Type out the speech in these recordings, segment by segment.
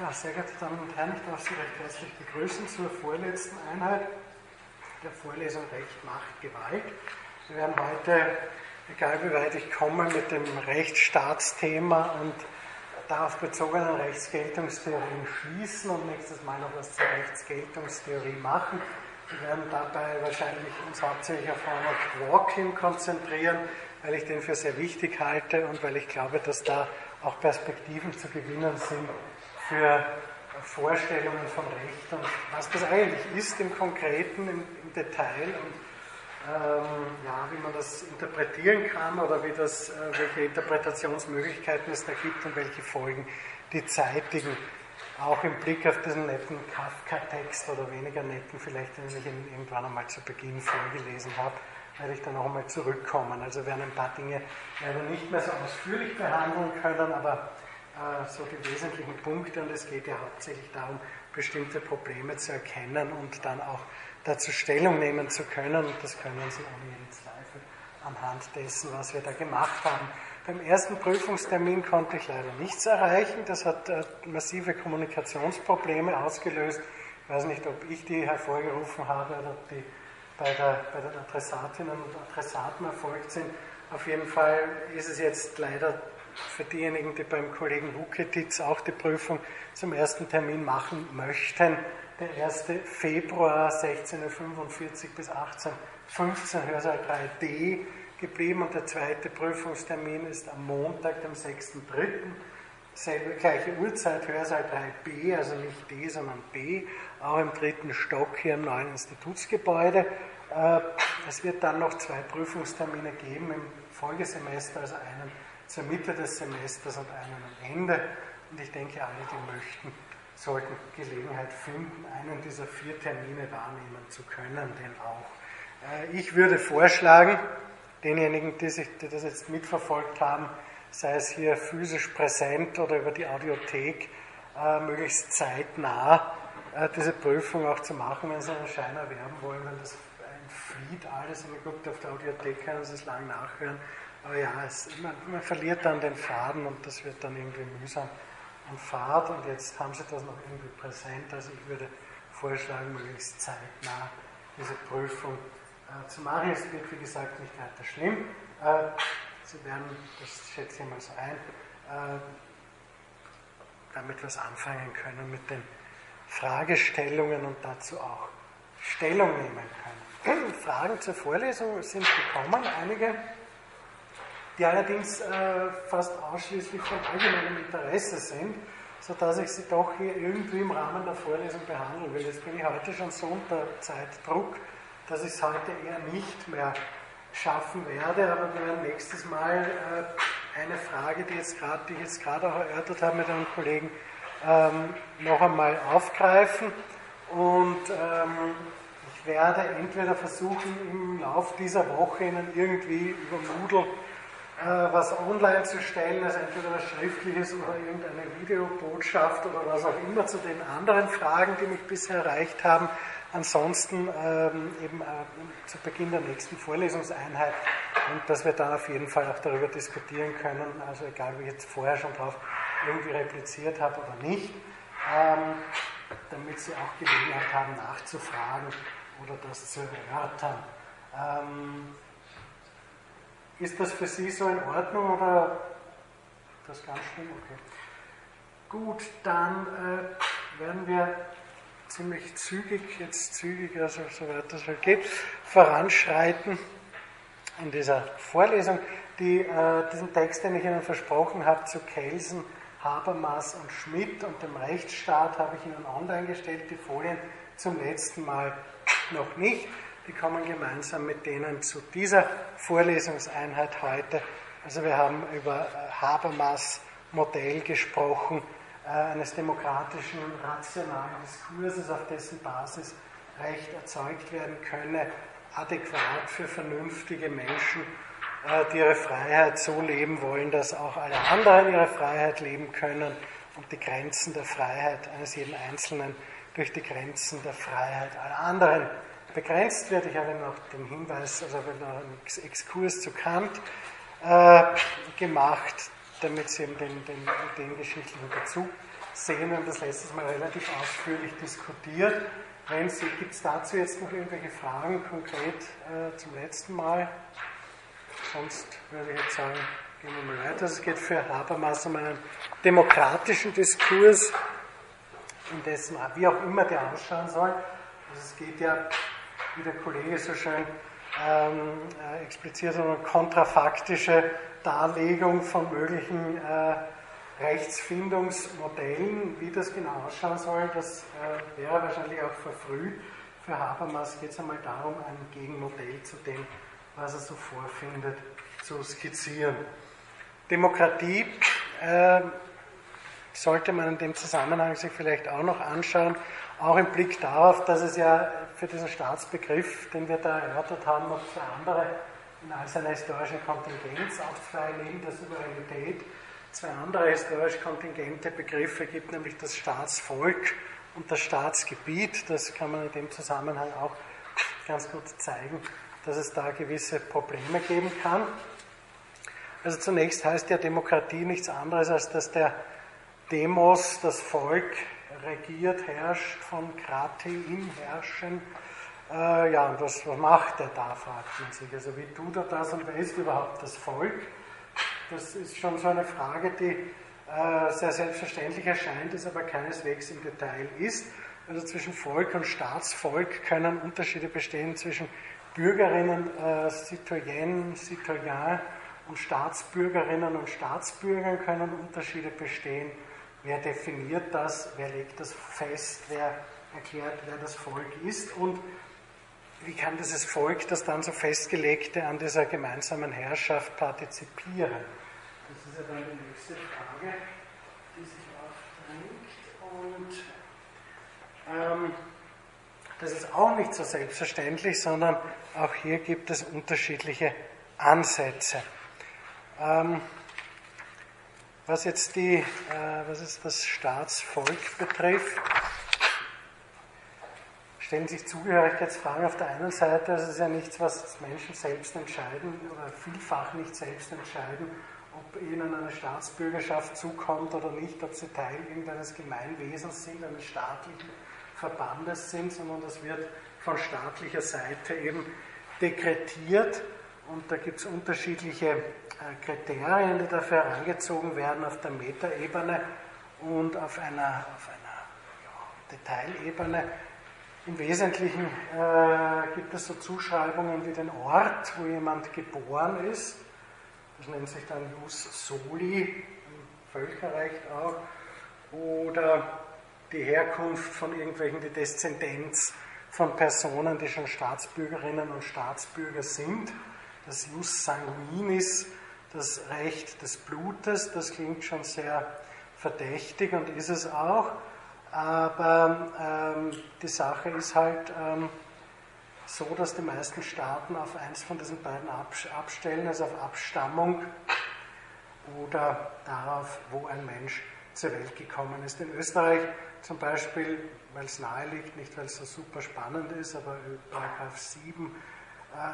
Ja, sehr geehrte Damen und Herren, ich darf Sie recht herzlich begrüßen zur vorletzten Einheit der Vorlesung Recht, Macht, Gewalt. Wir werden heute, egal wie weit ich komme, mit dem Rechtsstaatsthema und darauf bezogenen Rechtsgeltungstheorien schließen und nächstes Mal noch was zur Rechtsgeltungstheorie machen. Wir werden dabei wahrscheinlich uns hauptsächlich auf Ronald Dworkin konzentrieren, weil ich den für sehr wichtig halte und weil ich glaube, dass da auch Perspektiven zu gewinnen sind für Vorstellungen von Recht und was das eigentlich ist im Konkreten, im, im Detail und ähm, ja, wie man das interpretieren kann oder wie das, äh, welche Interpretationsmöglichkeiten es da gibt und welche Folgen die zeitigen, auch im Blick auf diesen netten Kafka-Text oder weniger netten, vielleicht den ich Ihnen irgendwann einmal zu Beginn vorgelesen habe, werde ich dann noch einmal zurückkommen. Also werden ein paar Dinge leider nicht mehr so ausführlich behandeln können, aber so die wesentlichen Punkte und es geht ja hauptsächlich darum, bestimmte Probleme zu erkennen und dann auch dazu Stellung nehmen zu können und das können Sie ohne jeden Zweifel anhand dessen, was wir da gemacht haben. Beim ersten Prüfungstermin konnte ich leider nichts erreichen. Das hat äh, massive Kommunikationsprobleme ausgelöst. Ich weiß nicht, ob ich die hervorgerufen habe oder ob die bei, der, bei den Adressatinnen und Adressaten erfolgt sind. Auf jeden Fall ist es jetzt leider für diejenigen, die beim Kollegen Wuketitz auch die Prüfung zum ersten Termin machen möchten. Der 1. Februar 16.45 Uhr bis 18.15 Uhr Hörsaal 3D geblieben und der zweite Prüfungstermin ist am Montag, dem 6.3. Selbe gleiche Uhrzeit, Hörsaal 3b, also nicht D, sondern B, auch im dritten Stock hier im neuen Institutsgebäude. Äh, es wird dann noch zwei Prüfungstermine geben im Folgesemester, also einen zur Mitte des Semesters und einen am Ende. Und ich denke, alle, die möchten, sollten Gelegenheit finden, einen dieser vier Termine wahrnehmen zu können, den auch. Äh, ich würde vorschlagen, denjenigen, die, sich, die das jetzt mitverfolgt haben, sei es hier physisch präsent oder über die Audiothek, äh, möglichst zeitnah äh, diese Prüfung auch zu machen, wenn Sie einen Schein erwerben wollen, weil das entflieht alles. Und gut, auf der Audiothek können Sie es lang nachhören. Aber ja, es, man, man, verliert dann den Faden und das wird dann irgendwie mühsam an Fahrt. Und jetzt haben Sie das noch irgendwie präsent. Also ich würde vorschlagen, möglichst zeitnah diese Prüfung äh, zu machen. Es wird, wie gesagt, nicht weiter schlimm. Äh, Sie werden, das schätze ich mal so ein, äh, damit was anfangen können mit den Fragestellungen und dazu auch Stellung nehmen können. Fragen zur Vorlesung sind gekommen, einige die allerdings äh, fast ausschließlich von allgemeinem Interesse sind, sodass ich sie doch hier irgendwie im Rahmen der Vorlesung behandeln will. Jetzt bin ich heute schon so unter Zeitdruck, dass ich es heute eher nicht mehr schaffen werde, aber wir werden nächstes Mal äh, eine Frage, die, jetzt grad, die ich jetzt gerade auch erörtert habe mit einem Kollegen, ähm, noch einmal aufgreifen und ähm, ich werde entweder versuchen, im Laufe dieser Woche Ihnen irgendwie über Moodle was online zu stellen, also entweder was Schriftliches oder irgendeine Videobotschaft oder was auch immer zu den anderen Fragen, die mich bisher erreicht haben. Ansonsten ähm, eben äh, zu Beginn der nächsten Vorlesungseinheit und dass wir dann auf jeden Fall auch darüber diskutieren können, also egal wie ich jetzt vorher schon drauf irgendwie repliziert habe oder nicht, ähm, damit Sie auch Gelegenheit haben nachzufragen oder das zu erörtern. Ähm, ist das für Sie so in Ordnung oder das ganz schlimm? Okay. Gut, dann äh, werden wir ziemlich zügig, jetzt zügig, also soweit das halt geht, voranschreiten in dieser Vorlesung. Die, äh, diesen Text, den ich Ihnen versprochen habe, zu Kelsen, Habermas und Schmidt und dem Rechtsstaat, habe ich Ihnen online gestellt, die Folien zum letzten Mal noch nicht. Die kommen gemeinsam mit denen zu dieser Vorlesungseinheit heute. Also wir haben über Habermas Modell gesprochen, äh, eines demokratischen, rationalen Diskurses, auf dessen Basis Recht erzeugt werden könne, adäquat für vernünftige Menschen, äh, die ihre Freiheit so leben wollen, dass auch alle anderen ihre Freiheit leben können und die Grenzen der Freiheit eines jeden Einzelnen durch die Grenzen der Freiheit aller anderen begrenzt wird. Ich habe noch den Hinweis, also noch einen Exkurs zu Kant äh, gemacht. damit Sie eben den, den, den geschichtlichen Bezug sehen. Wir haben das letztes Mal relativ ausführlich diskutiert. Gibt es dazu jetzt noch irgendwelche Fragen konkret äh, zum letzten Mal? Sonst würde ich jetzt sagen, gehen wir mal weiter. Es geht für Habermas um einen demokratischen Diskurs, in dessen, wie auch immer der ausschauen soll. Also es geht ja, wie der Kollege so schön ähm, äh, expliziert, eine kontrafaktische Darlegung von möglichen äh, Rechtsfindungsmodellen, wie das genau ausschauen soll, das äh, wäre wahrscheinlich auch verfrüht. Für Habermas geht es einmal darum, ein Gegenmodell zu dem, was er so vorfindet, zu skizzieren. Demokratie äh, sollte man in dem Zusammenhang sich vielleicht auch noch anschauen, auch im Blick darauf, dass es ja für diesen Staatsbegriff, den wir da erörtert haben, noch zwei andere in all seiner historischen Kontingenz, auch zwei neben der Souveränität, zwei andere historisch kontingente Begriffe gibt, nämlich das Staatsvolk und das Staatsgebiet. Das kann man in dem Zusammenhang auch ganz gut zeigen, dass es da gewisse Probleme geben kann. Also zunächst heißt ja Demokratie nichts anderes, als dass der Demos, das Volk, regiert, herrscht, von Krati im Herrschen. Äh, ja, und was, was macht er da, fragt man sich. Also wie tut er das und wer ist überhaupt das Volk? Das ist schon so eine Frage, die äh, sehr selbstverständlich erscheint, es aber keineswegs im Detail ist. Also zwischen Volk und Staatsvolk können Unterschiede bestehen zwischen Bürgerinnen, äh, Citoyen, Citoyen und Staatsbürgerinnen und Staatsbürgern können Unterschiede bestehen. Wer definiert das? Wer legt das fest? Wer erklärt, wer das Volk ist? Und wie kann dieses Volk, das dann so festgelegte, an dieser gemeinsamen Herrschaft partizipieren? Das ist ja dann die nächste Frage, die sich aufdrängt. Und ähm, das ist auch nicht so selbstverständlich, sondern auch hier gibt es unterschiedliche Ansätze. Ähm, was jetzt die, äh, was ist das Staatsvolk betrifft, stellen sich Zugehörigkeitsfragen auf der einen Seite. Also es ist ja nichts, was Menschen selbst entscheiden oder vielfach nicht selbst entscheiden, ob ihnen eine Staatsbürgerschaft zukommt oder nicht, ob sie Teil irgendeines Gemeinwesens sind, eines staatlichen Verbandes sind, sondern das wird von staatlicher Seite eben dekretiert. Und da gibt es unterschiedliche äh, Kriterien, die dafür herangezogen werden auf der Metaebene und auf einer, auf einer ja, Detailebene. Im Wesentlichen äh, gibt es so Zuschreibungen wie den Ort, wo jemand geboren ist. Das nennt sich dann Jus Soli, im Völkerrecht auch. Oder die Herkunft von irgendwelchen, die Deszendenz von Personen, die schon Staatsbürgerinnen und Staatsbürger sind. Das Jus Sanguinis, das Recht des Blutes, das klingt schon sehr verdächtig und ist es auch. Aber ähm, die Sache ist halt ähm, so, dass die meisten Staaten auf eins von diesen beiden abstellen, also auf Abstammung oder darauf, wo ein Mensch zur Welt gekommen ist. In Österreich zum Beispiel, weil es nahe liegt, nicht weil es so super spannend ist, aber Paragraph 7 äh,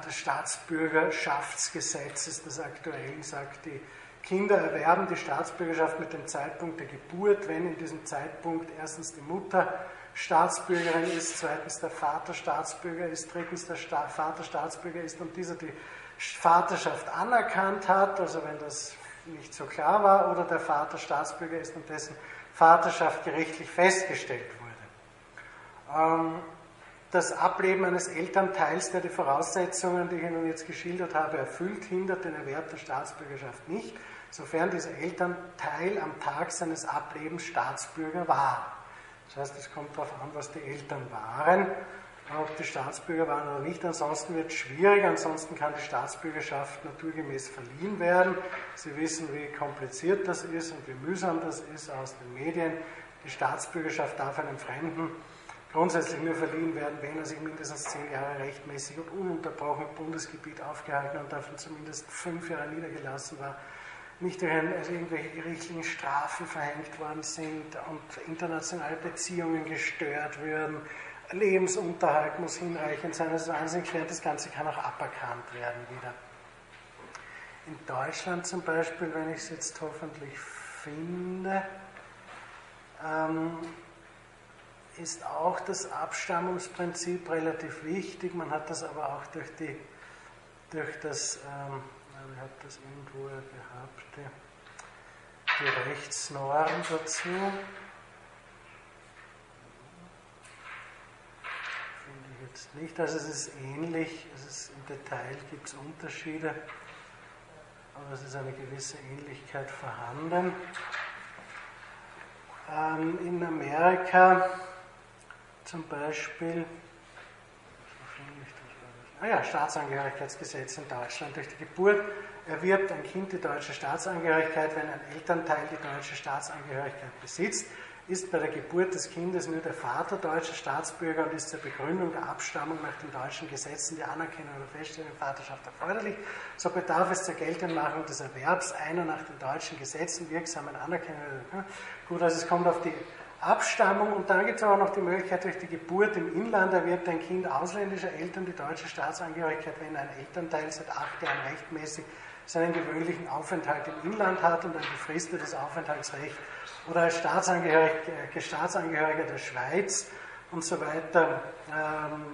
des Staatsbürgerschaftsgesetzes, das aktuellen, sagt die Kinder erwerben die Staatsbürgerschaft mit dem Zeitpunkt der Geburt, wenn in diesem Zeitpunkt erstens die Mutter Staatsbürgerin ist, zweitens der Vater Staatsbürger ist, drittens der Sta Vater Staatsbürger ist und dieser die Vaterschaft anerkannt hat, also wenn das nicht so klar war, oder der Vater Staatsbürger ist und dessen Vaterschaft gerichtlich festgestellt wurde. Ähm, das Ableben eines Elternteils, der die Voraussetzungen, die ich Ihnen jetzt geschildert habe, erfüllt, hindert den Erwerb der Staatsbürgerschaft nicht sofern dieser Elternteil am Tag seines Ablebens Staatsbürger war. Das heißt, es kommt darauf an, was die Eltern waren, ob die Staatsbürger waren oder nicht. Ansonsten wird es schwierig, ansonsten kann die Staatsbürgerschaft naturgemäß verliehen werden. Sie wissen, wie kompliziert das ist und wie mühsam das ist aus den Medien. Die Staatsbürgerschaft darf einem Fremden grundsätzlich nur verliehen werden, wenn er sich mindestens zehn Jahre rechtmäßig und ununterbrochen im Bundesgebiet aufgehalten und davon zumindest fünf Jahre niedergelassen war nicht durch also irgendwelche gerichtlichen Strafen verhängt worden sind und internationale Beziehungen gestört würden. Lebensunterhalt muss hinreichend sein. Das ist wahnsinnig schwer. Das Ganze kann auch aberkannt werden wieder. In Deutschland zum Beispiel, wenn ich es jetzt hoffentlich finde, ähm, ist auch das Abstammungsprinzip relativ wichtig. Man hat das aber auch durch, die, durch das, ähm, ich habe das irgendwo gehabt, die, die Rechtsnorm dazu. Finde ich jetzt nicht. Also es ist ähnlich, es ist, im Detail gibt es Unterschiede, aber es ist eine gewisse Ähnlichkeit vorhanden. Ähm, in Amerika zum Beispiel, ah ja, Staatsangehörigkeitsgesetz in Deutschland. Durch die Geburt erwirbt ein Kind die deutsche Staatsangehörigkeit, wenn ein Elternteil die deutsche Staatsangehörigkeit besitzt ist bei der Geburt des Kindes nur der Vater deutscher Staatsbürger und ist zur Begründung der Abstammung nach den deutschen Gesetzen die Anerkennung oder Feststellung der Vaterschaft erforderlich, so bedarf es zur Geltendmachung des Erwerbs einer nach den deutschen Gesetzen wirksamen Anerkennung. Gut, also es kommt auf die Abstammung und dann gibt es aber noch die Möglichkeit, durch die Geburt im Inland erwirbt ein Kind ausländischer Eltern die deutsche Staatsangehörigkeit, wenn ein Elternteil seit acht Jahren rechtmäßig seinen gewöhnlichen Aufenthalt im Inland hat und ein befristetes Aufenthaltsrecht oder als Staatsangehöriger, äh, Staatsangehöriger der Schweiz und so weiter ähm,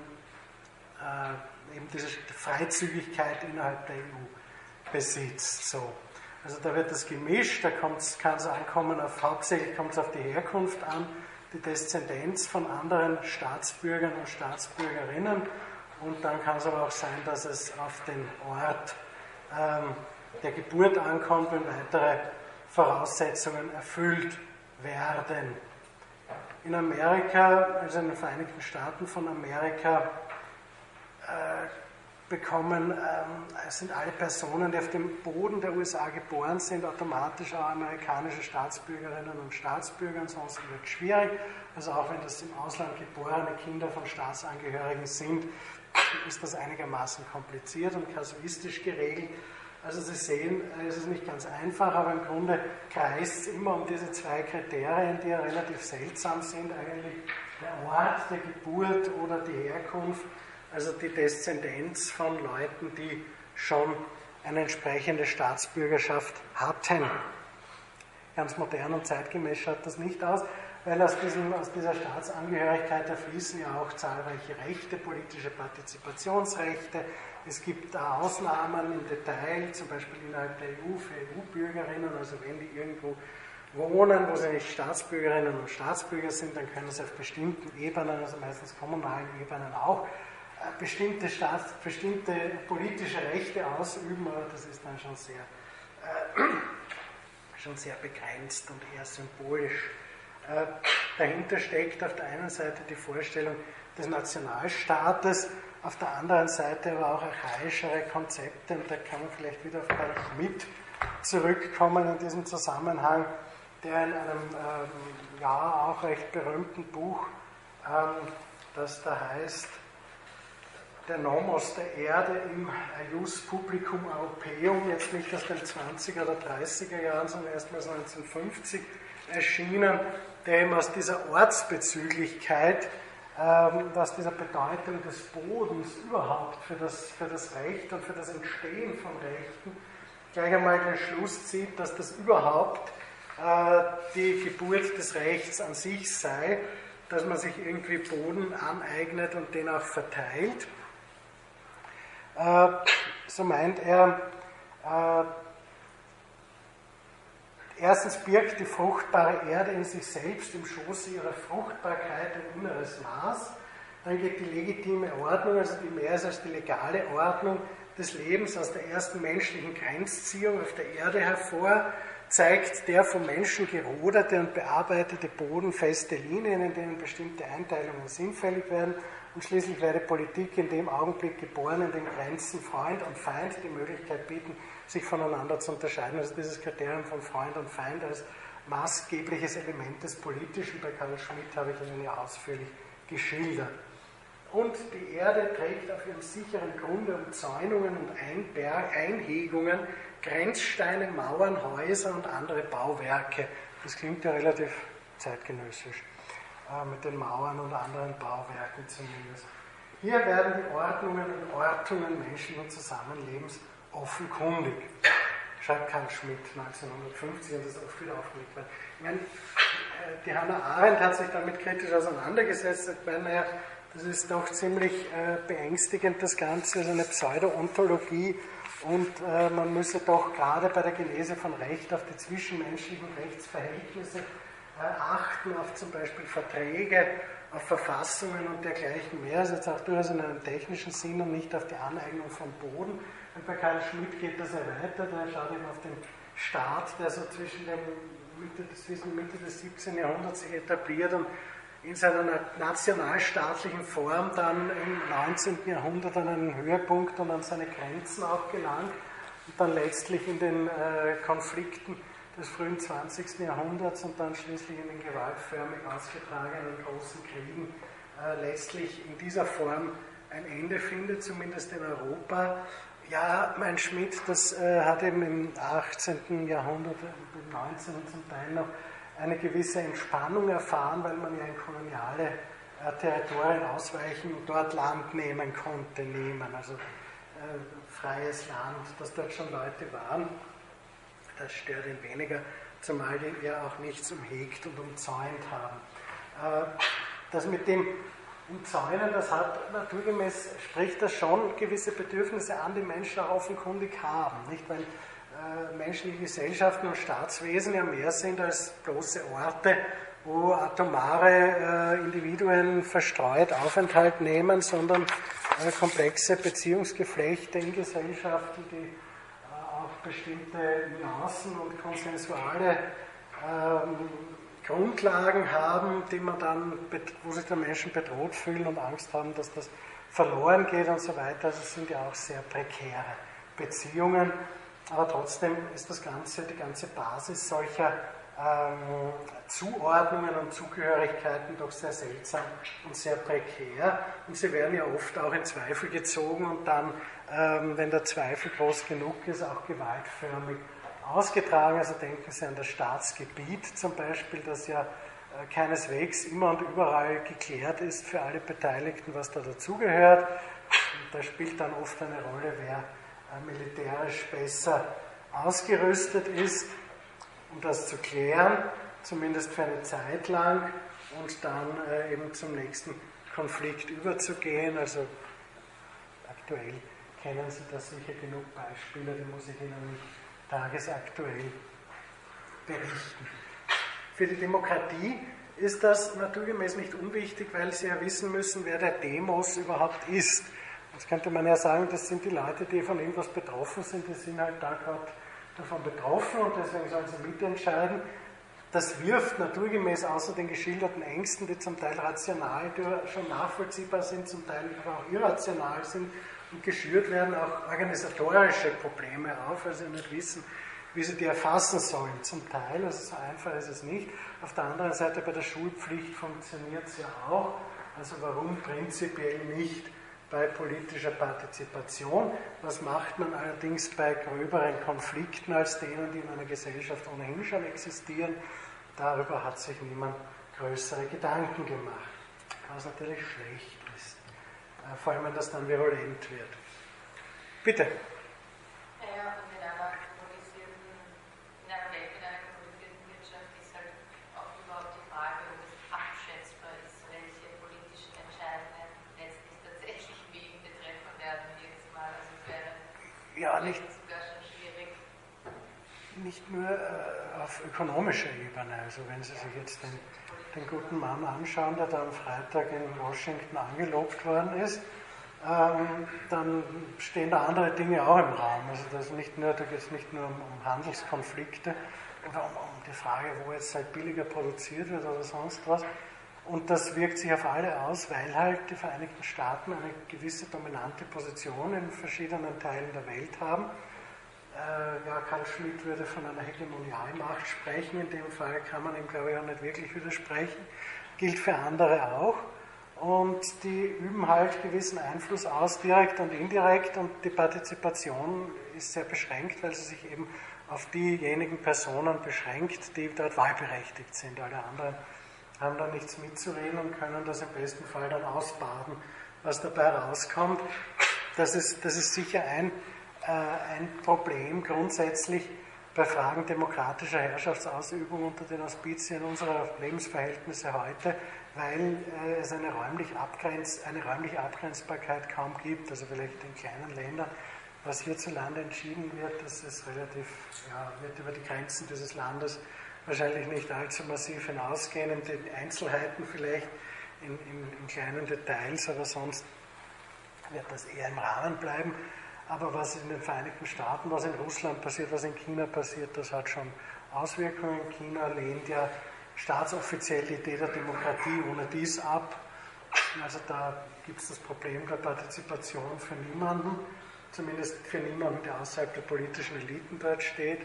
äh, eben diese Freizügigkeit innerhalb der EU besitzt. So. Also da wird das gemischt, da kann es ankommen auf, hauptsächlich kommt es auf die Herkunft an, die Deszendenz von anderen Staatsbürgern und Staatsbürgerinnen und dann kann es aber auch sein, dass es auf den Ort ähm, der Geburt ankommt, wenn weitere Voraussetzungen erfüllt werden. In Amerika, also in den Vereinigten Staaten von Amerika, äh, bekommen, ähm, sind alle Personen, die auf dem Boden der USA geboren sind, automatisch auch amerikanische Staatsbürgerinnen und Staatsbürger, ansonsten wird es schwierig. Also auch wenn das im Ausland geborene Kinder von Staatsangehörigen sind, ist das einigermaßen kompliziert und kasuistisch geregelt. Also Sie sehen, es ist nicht ganz einfach, aber im Grunde kreist es immer um diese zwei Kriterien, die ja relativ seltsam sind, eigentlich der Ort der Geburt oder die Herkunft, also die Deszendenz von Leuten, die schon eine entsprechende Staatsbürgerschaft hatten. Ganz modern und zeitgemäß schaut das nicht aus, weil aus, diesem, aus dieser Staatsangehörigkeit erfließen ja auch zahlreiche Rechte, politische Partizipationsrechte, es gibt Ausnahmen im Detail, zum Beispiel innerhalb der EU für EU-Bürgerinnen, also wenn die irgendwo wohnen, wo sie nicht Staatsbürgerinnen und Staatsbürger sind, dann können sie auf bestimmten Ebenen, also meistens kommunalen Ebenen auch, bestimmte, Staats-, bestimmte politische Rechte ausüben, aber das ist dann schon sehr, äh, schon sehr begrenzt und eher symbolisch. Äh, dahinter steckt auf der einen Seite die Vorstellung des Nationalstaates, auf der anderen Seite aber auch archaischere Konzepte, und da kann man vielleicht wieder auf Karl Schmidt zurückkommen in diesem Zusammenhang, der in einem ähm, ja auch recht berühmten Buch, ähm, das da heißt, der Nomos der Erde im Ius Publicum Europaeum, jetzt nicht aus den 20er oder 30er Jahren, sondern erstmals 1950 erschienen, der eben aus dieser Ortsbezüglichkeit ähm, was dieser Bedeutung des Bodens überhaupt für das, für das Recht und für das Entstehen von Rechten gleich einmal den Schluss zieht, dass das überhaupt äh, die Geburt des Rechts an sich sei, dass man sich irgendwie Boden aneignet und den auch verteilt. Äh, so meint er, äh, Erstens birgt die fruchtbare Erde in sich selbst im Schoße ihrer Fruchtbarkeit ein inneres Maß. Dann geht die legitime Ordnung, also die mehr ist als die legale Ordnung des Lebens aus der ersten menschlichen Grenzziehung auf der Erde hervor, zeigt der vom Menschen gerodete und bearbeitete Boden feste Linien, in denen bestimmte Einteilungen sinnfällig werden und schließlich werde Politik in dem Augenblick geboren, in den Grenzen Freund und Feind die Möglichkeit bieten, sich voneinander zu unterscheiden. Also dieses Kriterium von Freund und Feind als maßgebliches Element des Politischen, bei Karl Schmidt habe ich Ihnen ja ausführlich geschildert. Und die Erde trägt auf ihrem sicheren Grunde Umzäunungen und Einhegungen, Grenzsteine, Mauern, Häuser und andere Bauwerke. Das klingt ja relativ zeitgenössisch, äh, mit den Mauern und anderen Bauwerken zumindest. Hier werden die Ordnungen und Ortungen menschlichen Zusammenlebens offenkundig. schreibt Karl Schmidt 1950 und das ist oft wieder aufgelegt worden. Ich meine, äh, die Hannah Arendt hat sich damit kritisch auseinandergesetzt. Ich meine, naja, das ist doch ziemlich äh, beängstigend, das Ganze, ist eine Pseudo-Ontologie und äh, man müsse doch gerade bei der Genese von Recht auf die zwischenmenschlichen Rechtsverhältnisse achten, auf zum Beispiel Verträge, auf Verfassungen und dergleichen mehr. Also jetzt auch durchaus in einem technischen Sinn und nicht auf die Aneignung von Boden. Und bei Karl Schmidt geht das ja weiter, der schaut eben auf den Staat, der so zwischen dem Mitte des, Mitte des 17. Jahrhunderts sich etabliert und in seiner nationalstaatlichen Form dann im 19. Jahrhundert an einen Höhepunkt und an seine Grenzen auch gelangt und dann letztlich in den äh, Konflikten des frühen 20. Jahrhunderts und dann schließlich in den gewaltförmig ausgetragenen großen Kriegen äh, letztlich in dieser Form ein Ende findet, zumindest in Europa. Ja, mein Schmidt, das äh, hat eben im 18. Jahrhundert, im 19. zum Teil noch eine gewisse Entspannung erfahren, weil man ja in koloniale äh, Territorien ausweichen und dort Land nehmen konnte, nehmen, also äh, freies Land, dass dort schon Leute waren. Das stört ihn weniger, zumal die ja auch nichts umhegt und umzäunt haben. Äh, das mit dem Umzäunen, das hat naturgemäß, spricht das schon gewisse Bedürfnisse an, die Menschen auch offenkundig haben. Nicht? Weil äh, menschliche Gesellschaften und Staatswesen ja mehr sind als bloße Orte, wo atomare äh, Individuen verstreut Aufenthalt nehmen, sondern komplexe Beziehungsgeflechte in Gesellschaften, die bestimmte Nuancen und konsensuale ähm, Grundlagen haben, die man dann, wo sich die Menschen bedroht fühlen und Angst haben, dass das verloren geht und so weiter. Das sind ja auch sehr prekäre Beziehungen. Aber trotzdem ist das Ganze, die ganze Basis solcher ähm, Zuordnungen und Zugehörigkeiten doch sehr seltsam und sehr prekär. Und sie werden ja oft auch in Zweifel gezogen und dann, wenn der Zweifel groß genug ist, auch gewaltförmig ausgetragen. Also denken Sie an das Staatsgebiet zum Beispiel, das ja äh, keineswegs immer und überall geklärt ist für alle Beteiligten, was da dazugehört. Da spielt dann oft eine Rolle, wer militärisch besser ausgerüstet ist, um das zu klären, zumindest für eine Zeit lang, und dann äh, eben zum nächsten Konflikt überzugehen. Also aktuell kennen Sie da sicher genug Beispiele, die muss ich Ihnen nicht tagesaktuell berichten. Für die Demokratie ist das naturgemäß nicht unwichtig, weil Sie ja wissen müssen, wer der Demos überhaupt ist. Jetzt könnte man ja sagen, das sind die Leute, die von irgendwas betroffen sind, die sind halt da gerade davon betroffen und deswegen sollen sie mitentscheiden. Das wirft naturgemäß außer den geschilderten Ängsten, die zum Teil rational schon nachvollziehbar sind, zum Teil aber auch irrational sind und geschürt werden, auch organisatorische Probleme auf, weil sie nicht wissen, wie sie die erfassen sollen. Zum Teil, also so einfach ist es nicht. Auf der anderen Seite bei der Schulpflicht funktioniert es ja auch. Also warum prinzipiell nicht bei politischer Partizipation. Was macht man allerdings bei gröberen Konflikten als denen, die in einer Gesellschaft ohnehin schon existieren? Darüber hat sich niemand größere Gedanken gemacht. Was natürlich schlecht ist, vor allem wenn das dann virulent wird. Bitte. ja nicht nur äh, auf ökonomischer Ebene. Also wenn Sie sich jetzt den, den guten Mann anschauen, der da am Freitag in Washington angelobt worden ist, ähm, dann stehen da andere Dinge auch im Raum. Also das nicht nur, da geht es nicht nur um, um Handelskonflikte oder um, um, die Frage, wo jetzt halt billiger produziert wird oder sonst was. Und das wirkt sich auf alle aus, weil halt die Vereinigten Staaten eine gewisse dominante Position in verschiedenen Teilen der Welt haben. Äh, ja, Karl Schmidt würde von einer Hegemonialmacht sprechen. In dem Fall kann man ihm, glaube ich, auch nicht wirklich widersprechen. Gilt für andere auch. Und die üben halt gewissen Einfluss aus, direkt und indirekt. Und die Partizipation ist sehr beschränkt, weil sie sich eben auf diejenigen Personen beschränkt, die dort wahlberechtigt sind. Alle anderen haben da nichts mitzureden und können das im besten Fall dann ausbaden, was dabei rauskommt. Das ist, das ist sicher ein ein Problem grundsätzlich bei Fragen demokratischer Herrschaftsausübung unter den Auspizien unserer Lebensverhältnisse heute, weil äh, es eine, räumlich Abgrenz, eine räumliche Abgrenzbarkeit kaum gibt, also vielleicht in kleinen Ländern. Was hierzulande entschieden wird, das ist relativ, ja, wird über die Grenzen dieses Landes wahrscheinlich nicht allzu massiv hinausgehen, in den Einzelheiten vielleicht, in, in, in kleinen Details, aber sonst wird das eher im Rahmen bleiben. Aber was in den Vereinigten Staaten, was in Russland passiert, was in China passiert, das hat schon Auswirkungen. China lehnt ja staatsoffiziell die Idee der Demokratie ohne dies ab. Also da gibt es das Problem der Partizipation für niemanden, zumindest für niemanden, der außerhalb der politischen Eliten dort steht.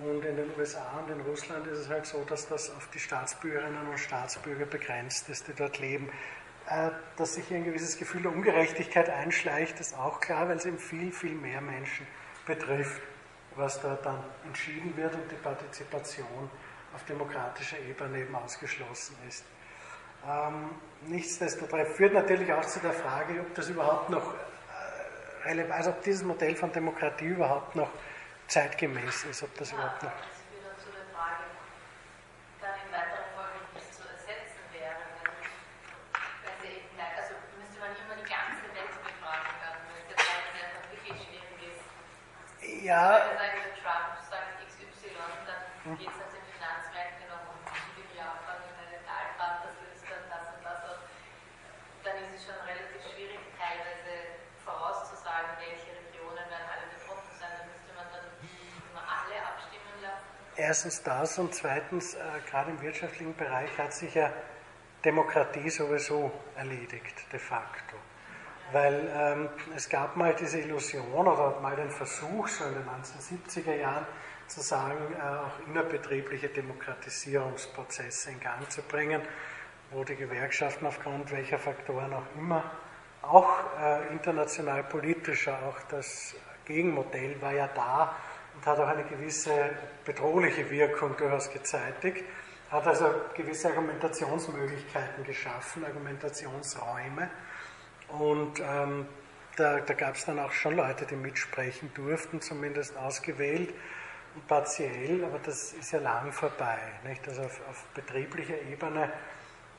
Und in den USA und in Russland ist es halt so, dass das auf die Staatsbürgerinnen und Staatsbürger begrenzt ist, die dort leben. Äh, dass sich hier ein gewisses Gefühl der Ungerechtigkeit einschleicht, ist auch klar, weil es eben viel, viel mehr Menschen betrifft, was da dann entschieden wird und die Partizipation auf demokratischer Ebene eben ausgeschlossen ist. Ähm, nichtsdestotrotz führt natürlich auch zu der Frage, ob das überhaupt noch äh, relevant, also ob dieses Modell von Demokratie überhaupt noch zeitgemäß ist, ob das überhaupt noch Ja. Wenn sagt Trump sagt XY, dann hm. geht es aus den Finanzmärkten noch um die Japan in eine Talfahrt, das löst dann das und das aus. Dann ist es schon relativ schwierig, teilweise vorauszusagen, welche Regionen werden alle betroffen sein. Da müsste man dann immer alle abstimmen lassen. Erstens das und zweitens, äh, gerade im wirtschaftlichen Bereich hat sich ja Demokratie sowieso erledigt, de facto. Weil ähm, es gab mal diese Illusion oder mal den Versuch, so in den 1970er Jahren, zu sagen, äh, auch innerbetriebliche Demokratisierungsprozesse in Gang zu bringen, wo die Gewerkschaften aufgrund welcher Faktoren auch immer, auch äh, international politischer, auch das Gegenmodell war ja da und hat auch eine gewisse bedrohliche Wirkung durchaus gezeitigt, hat also gewisse Argumentationsmöglichkeiten geschaffen, Argumentationsräume und ähm, da, da gab es dann auch schon Leute, die mitsprechen durften, zumindest ausgewählt und partiell, aber das ist ja lang vorbei. Nicht? Also auf, auf betrieblicher Ebene,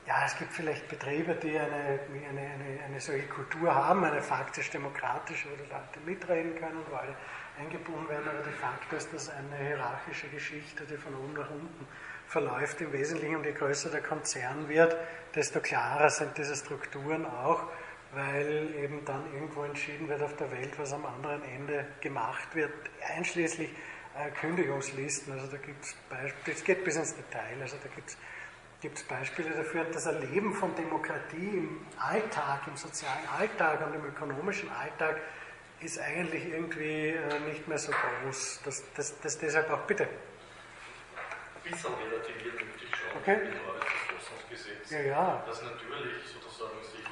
ja, es gibt vielleicht Betriebe, die eine, eine, eine, eine solche Kultur haben, eine faktisch-demokratische, wo die Leute mitreden können, wo alle eingebunden werden, aber de facto ist das eine hierarchische Geschichte, die von oben nach unten verläuft im Wesentlichen. Je größer der Konzern wird, desto klarer sind diese Strukturen auch weil eben dann irgendwo entschieden wird auf der Welt, was am anderen Ende gemacht wird, einschließlich äh, Kündigungslisten. Also da gibt es Beispiele, es geht bis ins Detail, also da gibt es Beispiele dafür. Und das Erleben von Demokratie im Alltag, im sozialen Alltag und im ökonomischen Alltag ist eigentlich irgendwie äh, nicht mehr so groß. Das, das, das deshalb auch bitte. Ein bisschen relativiert möchte ich schon okay. im Arbeitsverfassungsgesetz, ja, ja. dass natürlich sozusagen sich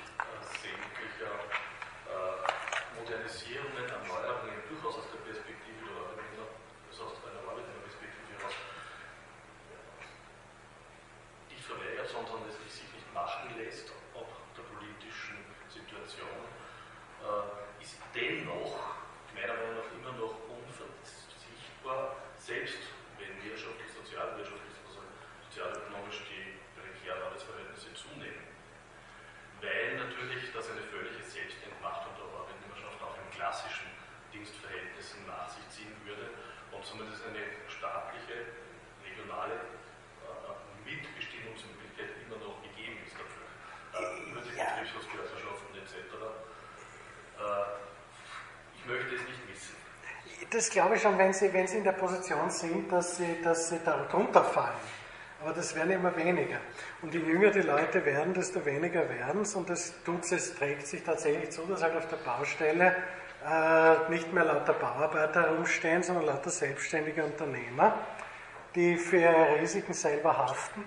Genesee, um zumindest eine staatliche, regionale äh, Mitbestimmungsmöglichkeit immer noch gegeben ist dafür. Äh, über die ja. Betriebshausgenossenschaften etc. Äh, ich möchte es nicht wissen. Das glaube ich schon, wenn Sie, wenn Sie in der Position sind, dass Sie, dass Sie darunter fallen. Aber das werden immer weniger. Und je jünger die Leute werden, desto weniger werden es. Und das tut es, trägt sich tatsächlich zu, dass halt auf der Baustelle äh, nicht mehr lauter Bauarbeiter herumstehen, sondern lauter selbstständige Unternehmer, die für ihre Risiken selber haften.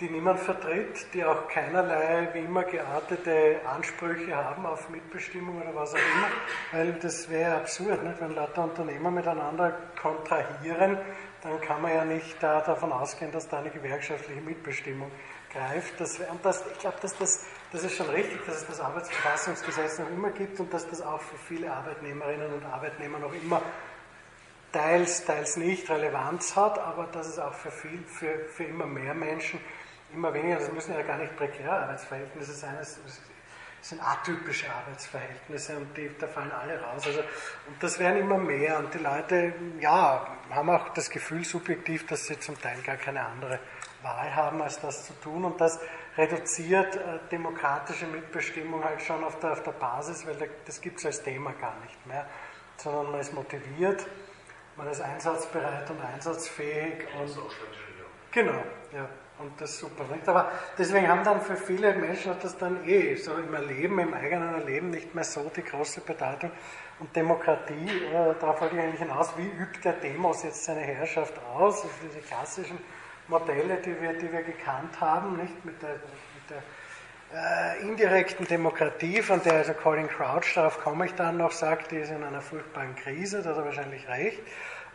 die niemand vertritt, die auch keinerlei wie immer geartete Ansprüche haben auf Mitbestimmung oder was auch immer, weil das wäre absurd, nicht? wenn lauter Unternehmer miteinander kontrahieren, dann kann man ja nicht da davon ausgehen, dass da eine gewerkschaftliche Mitbestimmung greift. Das, und das, ich glaube, dass das, das ist schon richtig, dass es das Arbeitsverfassungsgesetz noch immer gibt und dass das auch für viele Arbeitnehmerinnen und Arbeitnehmer noch immer teils, teils nicht Relevanz hat, aber dass es auch für, viel, für, für immer mehr Menschen immer weniger, das müssen ja gar nicht prekäre Arbeitsverhältnisse sein, es sind atypische Arbeitsverhältnisse und die, da fallen alle raus. Also, und das werden immer mehr und die Leute, ja, haben auch das Gefühl subjektiv, dass sie zum Teil gar keine andere Wahl haben, als das zu tun und das reduziert äh, demokratische Mitbestimmung halt schon auf der, auf der Basis, weil da, das gibt es als Thema gar nicht mehr, sondern man ist motiviert, man ist einsatzbereit und einsatzfähig und genau, ja. Und das ist super. Nicht? Aber deswegen haben dann für viele Menschen hat das dann eh so im Erleben, im eigenen Erleben nicht mehr so die große Bedeutung. Und Demokratie, äh, darauf wollte ich eigentlich hinaus, wie übt der Demos jetzt seine Herrschaft aus? Also diese klassischen Modelle, die wir, die wir gekannt haben, nicht mit der, mit der äh, indirekten Demokratie, von der also Colin Crouch, darauf komme ich dann noch, sagt, die ist in einer furchtbaren Krise, da hat er wahrscheinlich recht.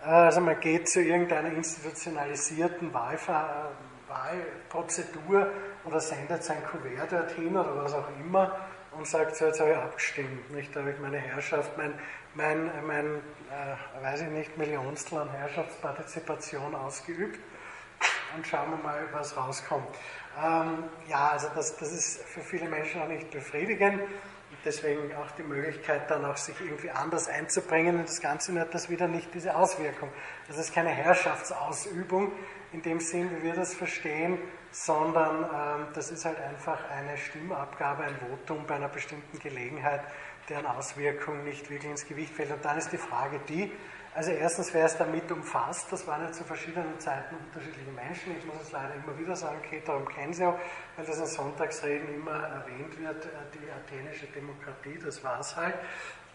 Äh, also man geht zu irgendeiner institutionalisierten Wahlver Wahlprozedur oder sendet sein Kuvert dorthin oder was auch immer und sagt, so jetzt habe ich abgestimmt, nicht? da habe ich meine Herrschaft, mein, mein, mein äh, weiß ich nicht, Millionstel an Herrschaftspartizipation ausgeübt und schauen wir mal, was rauskommt. Ähm, ja, also das, das ist für viele Menschen auch nicht befriedigend deswegen auch die Möglichkeit, dann auch sich irgendwie anders einzubringen. Und das Ganze hat das wieder nicht diese Auswirkung. Das ist keine Herrschaftsausübung in dem Sinn, wie wir das verstehen, sondern ähm, das ist halt einfach eine Stimmabgabe, ein Votum bei einer bestimmten Gelegenheit, deren Auswirkung nicht wirklich ins Gewicht fällt. Und dann ist die Frage die, also erstens, wer ist damit umfasst? Das waren ja zu verschiedenen Zeiten unterschiedliche Menschen. Ich muss es leider immer wieder sagen, okay, darum kennen Sie auch, weil das in Sonntagsreden immer erwähnt wird, äh, die athenische Demokratie, das war es halt.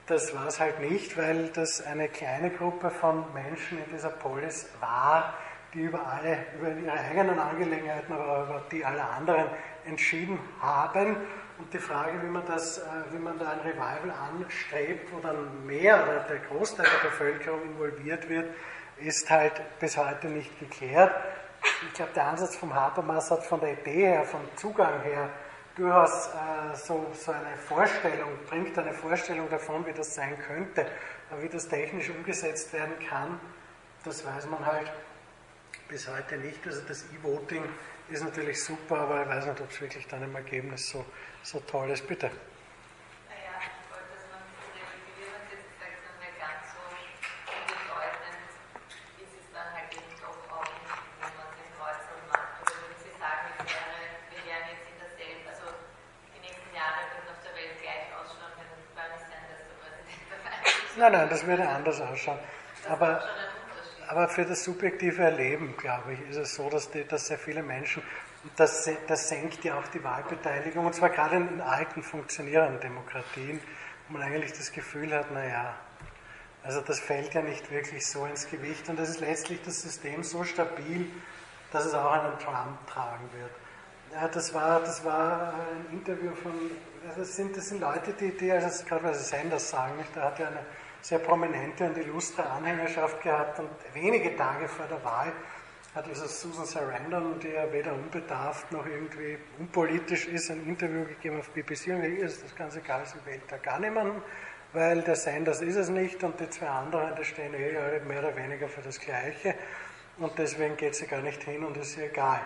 Das war es halt nicht, weil das eine kleine Gruppe von Menschen in dieser Polis war, die über alle, über ihre eigenen Angelegenheiten, aber über die aller anderen entschieden haben. Und die Frage, wie man, das, äh, wie man da ein Revival anstrebt, wo dann mehr oder der Großteil der Bevölkerung involviert wird, ist halt bis heute nicht geklärt. Ich glaube, der Ansatz vom Habermas hat von der Idee her, vom Zugang her, durchaus äh, so, so eine Vorstellung, bringt eine Vorstellung davon, wie das sein könnte. Aber wie das technisch umgesetzt werden kann, das weiß man halt bis heute nicht. Also das E-Voting ist natürlich super, aber ich weiß nicht, ob es wirklich dann im Ergebnis so, so toll ist. Bitte. Nein, nein, das würde anders ausschauen. Aber, aber für das subjektive Erleben, glaube ich, ist es so, dass, die, dass sehr viele Menschen, das, das senkt ja auch die Wahlbeteiligung, und zwar gerade in, alten funktionierenden Demokratien, wo man eigentlich das Gefühl hat, naja, also das fällt ja nicht wirklich so ins Gewicht. Und es ist letztlich das System so stabil, dass es auch einen Trump tragen wird. Ja, das war, das war ein Interview von, das sind, das sind Leute, die, die also gerade was Sanders sagen, der hat ja eine sehr prominente und illustre Anhängerschaft gehabt und wenige Tage vor der Wahl hat also Susan Sarandon, die ja weder unbedarft noch irgendwie unpolitisch ist, ein Interview gegeben auf BBC und ihr ist das ganz egal, sie wählt da gar niemanden, weil der Sanders ist es nicht und die zwei anderen, die stehen eh alle mehr oder weniger für das Gleiche und deswegen geht sie gar nicht hin und ist ihr egal.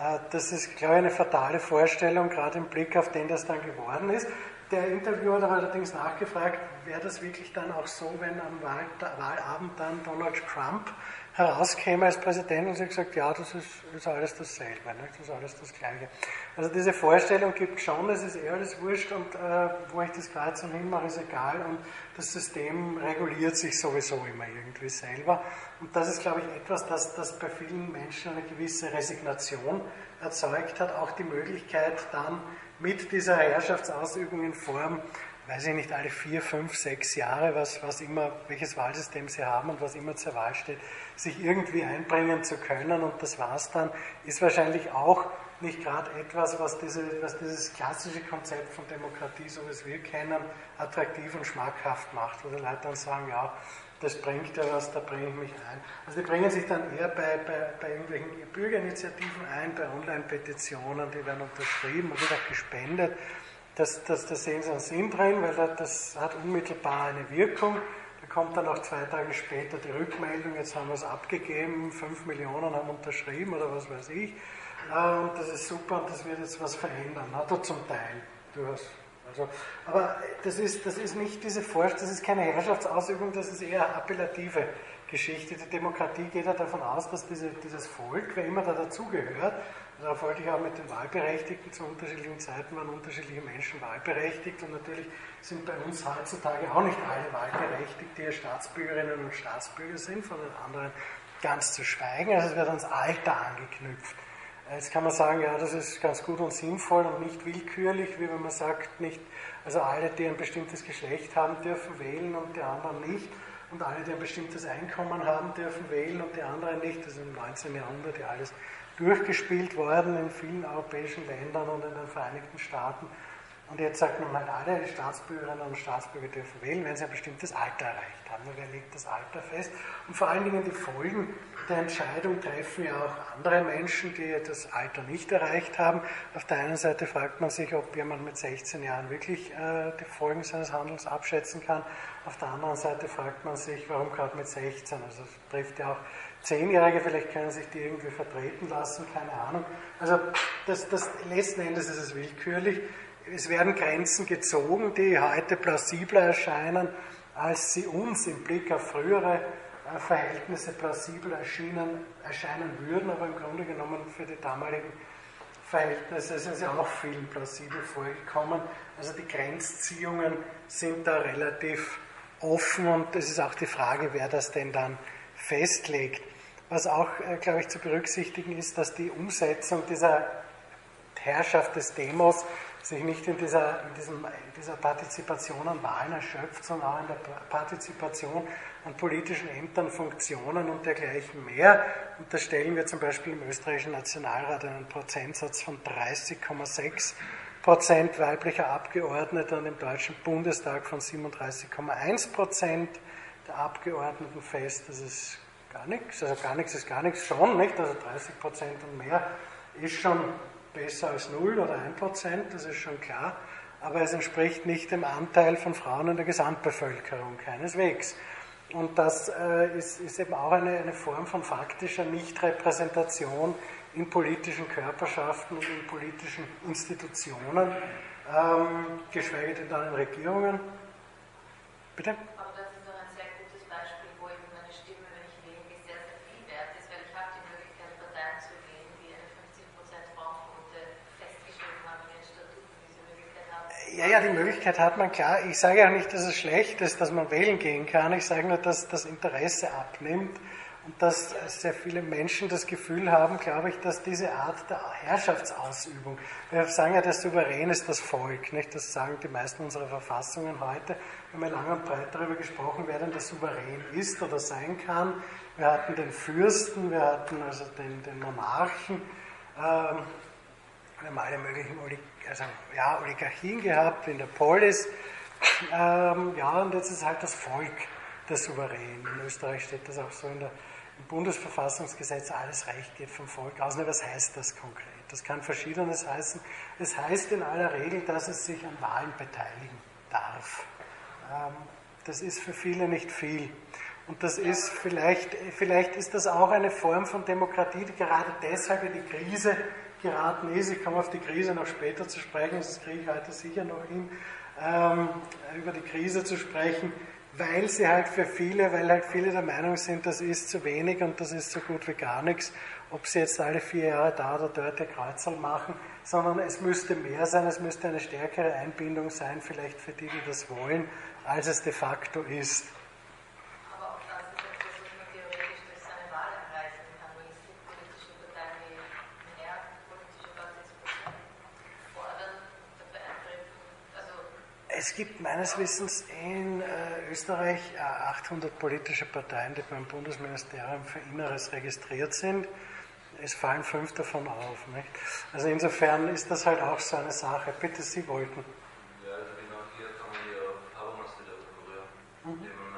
Äh, das ist, glaube ich, eine fatale Vorstellung, gerade im Blick auf den, das dann geworden ist. Der Interviewer hat allerdings nachgefragt, wäre das wirklich dann auch so, wenn am Wahl, Wahlabend dann Donald Trump herauskäme als Präsident und sie gesagt, ja, das ist, ist alles dasselbe, ne? das ist alles das Gleiche. Also diese Vorstellung gibt schon, es ist eh alles wurscht und äh, wo ich das Kreuz hinmache, ist egal und das System reguliert sich sowieso immer irgendwie selber. Und das ist, glaube ich, etwas, das, das bei vielen Menschen eine gewisse Resignation erzeugt hat, auch die Möglichkeit dann mit dieser Herrschaftsausübung in Form weiß ich nicht, alle vier, fünf, sechs Jahre, was, was immer, welches Wahlsystem sie haben und was immer zur Wahl steht, sich irgendwie einbringen zu können und das war's dann, ist wahrscheinlich auch nicht gerade etwas, was, diese, was dieses klassische Konzept von Demokratie, so wie es wir kennen, attraktiv und schmackhaft macht, wo die Leute dann sagen, ja, das bringt ja was, da bringe ich mich ein. Also die bringen sich dann eher bei, bei, bei irgendwelchen Bürgerinitiativen ein, bei Online-Petitionen, die werden unterschrieben wird auch gespendet. Das, das, da sehen Sie einen Sinn drin, weil das hat unmittelbar eine Wirkung. Da kommt dann auch zwei Tage später die Rückmeldung, jetzt haben wir es abgegeben, fünf Millionen haben unterschrieben oder was weiß ich. Und das ist super und das wird jetzt was verändern. Hat er zum Teil. Du hast also, aber das ist, das ist nicht diese Forsch, das ist keine Herrschaftsausübung, das ist eher appellative Geschichte. Die Demokratie geht ja davon aus, dass diese, dieses Volk, wer immer da dazugehört, also folglich auch mit den Wahlberechtigten zu unterschiedlichen Zeiten waren unterschiedliche Menschen wahlberechtigt und natürlich sind bei uns heutzutage auch nicht alle wahlberechtigt, die Staatsbürgerinnen und Staatsbürger sind, von den anderen ganz zu schweigen. Also es wird ans Alter angeknüpft. Jetzt kann man sagen, ja, das ist ganz gut und sinnvoll und nicht willkürlich, wie wenn man sagt, nicht, also alle, die ein bestimmtes Geschlecht haben, dürfen wählen und die anderen nicht. Und alle, die ein bestimmtes Einkommen haben, dürfen wählen und die anderen nicht. Das ist im 19. Jahrhundert ja alles durchgespielt worden in vielen europäischen Ländern und in den Vereinigten Staaten. Und jetzt sagt man mal, alle Staatsbürgerinnen und Staatsbürger dürfen wählen, wenn sie ein bestimmtes Alter erreicht haben. Wer legt das Alter fest? Und vor allen Dingen die Folgen der Entscheidung treffen ja auch andere Menschen, die das Alter nicht erreicht haben. Auf der einen Seite fragt man sich, ob jemand mit 16 Jahren wirklich äh, die Folgen seines Handels abschätzen kann. Auf der anderen Seite fragt man sich, warum gerade mit 16? Also es trifft ja auch Zehnjährige, vielleicht können sich die irgendwie vertreten lassen, keine Ahnung. Also das, das letzten Endes ist es willkürlich es werden Grenzen gezogen, die heute plausibler erscheinen, als sie uns im Blick auf frühere äh, Verhältnisse plausibel erschienen, erscheinen würden, aber im Grunde genommen für die damaligen Verhältnisse sind sie auch vielen plausibel vorgekommen. Also die Grenzziehungen sind da relativ offen und es ist auch die Frage, wer das denn dann festlegt. Was auch, äh, glaube ich, zu berücksichtigen ist, dass die Umsetzung dieser Herrschaft des Demos sich nicht in dieser, in, diesem, in dieser Partizipation an Wahlen erschöpft, sondern auch in der Partizipation an politischen Ämtern, Funktionen und dergleichen mehr. Und da stellen wir zum Beispiel im österreichischen Nationalrat einen Prozentsatz von 30,6 Prozent weiblicher Abgeordneter und im Deutschen Bundestag von 37,1 Prozent der Abgeordneten fest. Das ist gar nichts, also gar nichts ist gar nichts schon, nicht? Also 30 Prozent und mehr ist schon besser als 0 oder 1 Prozent, das ist schon klar, aber es entspricht nicht dem Anteil von Frauen in der Gesamtbevölkerung, keineswegs. Und das äh, ist, ist, eben auch eine, eine Form von faktischer Nichtrepräsentation in politischen Körperschaften und in politischen Institutionen, ähm, geschweige denn dann in Regierungen. Bitte? Ja, ja, die Möglichkeit hat man klar. Ich sage auch nicht, dass es schlecht ist, dass man wählen gehen kann. Ich sage nur, dass das Interesse abnimmt und dass sehr viele Menschen das Gefühl haben, glaube ich, dass diese Art der Herrschaftsausübung, wir sagen ja, der Souverän ist das Volk, nicht? das sagen die meisten unserer Verfassungen heute. Wir haben ja lang und breit darüber gesprochen, wer denn der Souverän ist oder sein kann. Wir hatten den Fürsten, wir hatten also den, den Monarchen, ähm, wir haben alle möglichen Oligarchen also, ja, Oligarchien gehabt in der Polis. Ähm, ja, und jetzt ist halt das Volk der Souverän. In Österreich steht das auch so in der, im Bundesverfassungsgesetz, alles Recht geht vom Volk aus. Na, was heißt das konkret? Das kann Verschiedenes heißen. Es heißt in aller Regel, dass es sich an Wahlen beteiligen darf. Ähm, das ist für viele nicht viel. Und das ist vielleicht, vielleicht ist das auch eine Form von Demokratie, die gerade deshalb in die Krise geraten ist. Ich komme auf die Krise noch später zu sprechen, das kriege ich heute sicher noch hin, ähm, über die Krise zu sprechen, weil sie halt für viele, weil halt viele der Meinung sind, das ist zu wenig und das ist so gut wie gar nichts, ob sie jetzt alle vier Jahre da oder dort ihr Kreuzerl machen, sondern es müsste mehr sein, es müsste eine stärkere Einbindung sein, vielleicht für die, die das wollen, als es de facto ist. Es gibt meines Wissens in äh, Österreich 800 politische Parteien, die beim Bundesministerium für Inneres registriert sind. Es fallen fünf davon auf. Nicht? Also insofern ist das halt auch so eine Sache. Bitte, Sie wollten. Ja, also genau hier kann man ja Habermas wieder berühren. Mhm.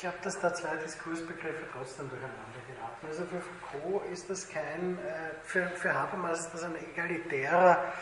Glaube, dass da zwei Diskursbegriffe trotzdem durcheinander geraten. Also für Foucault ist das kein, äh, für, für Habermas ist das ein egalitärer,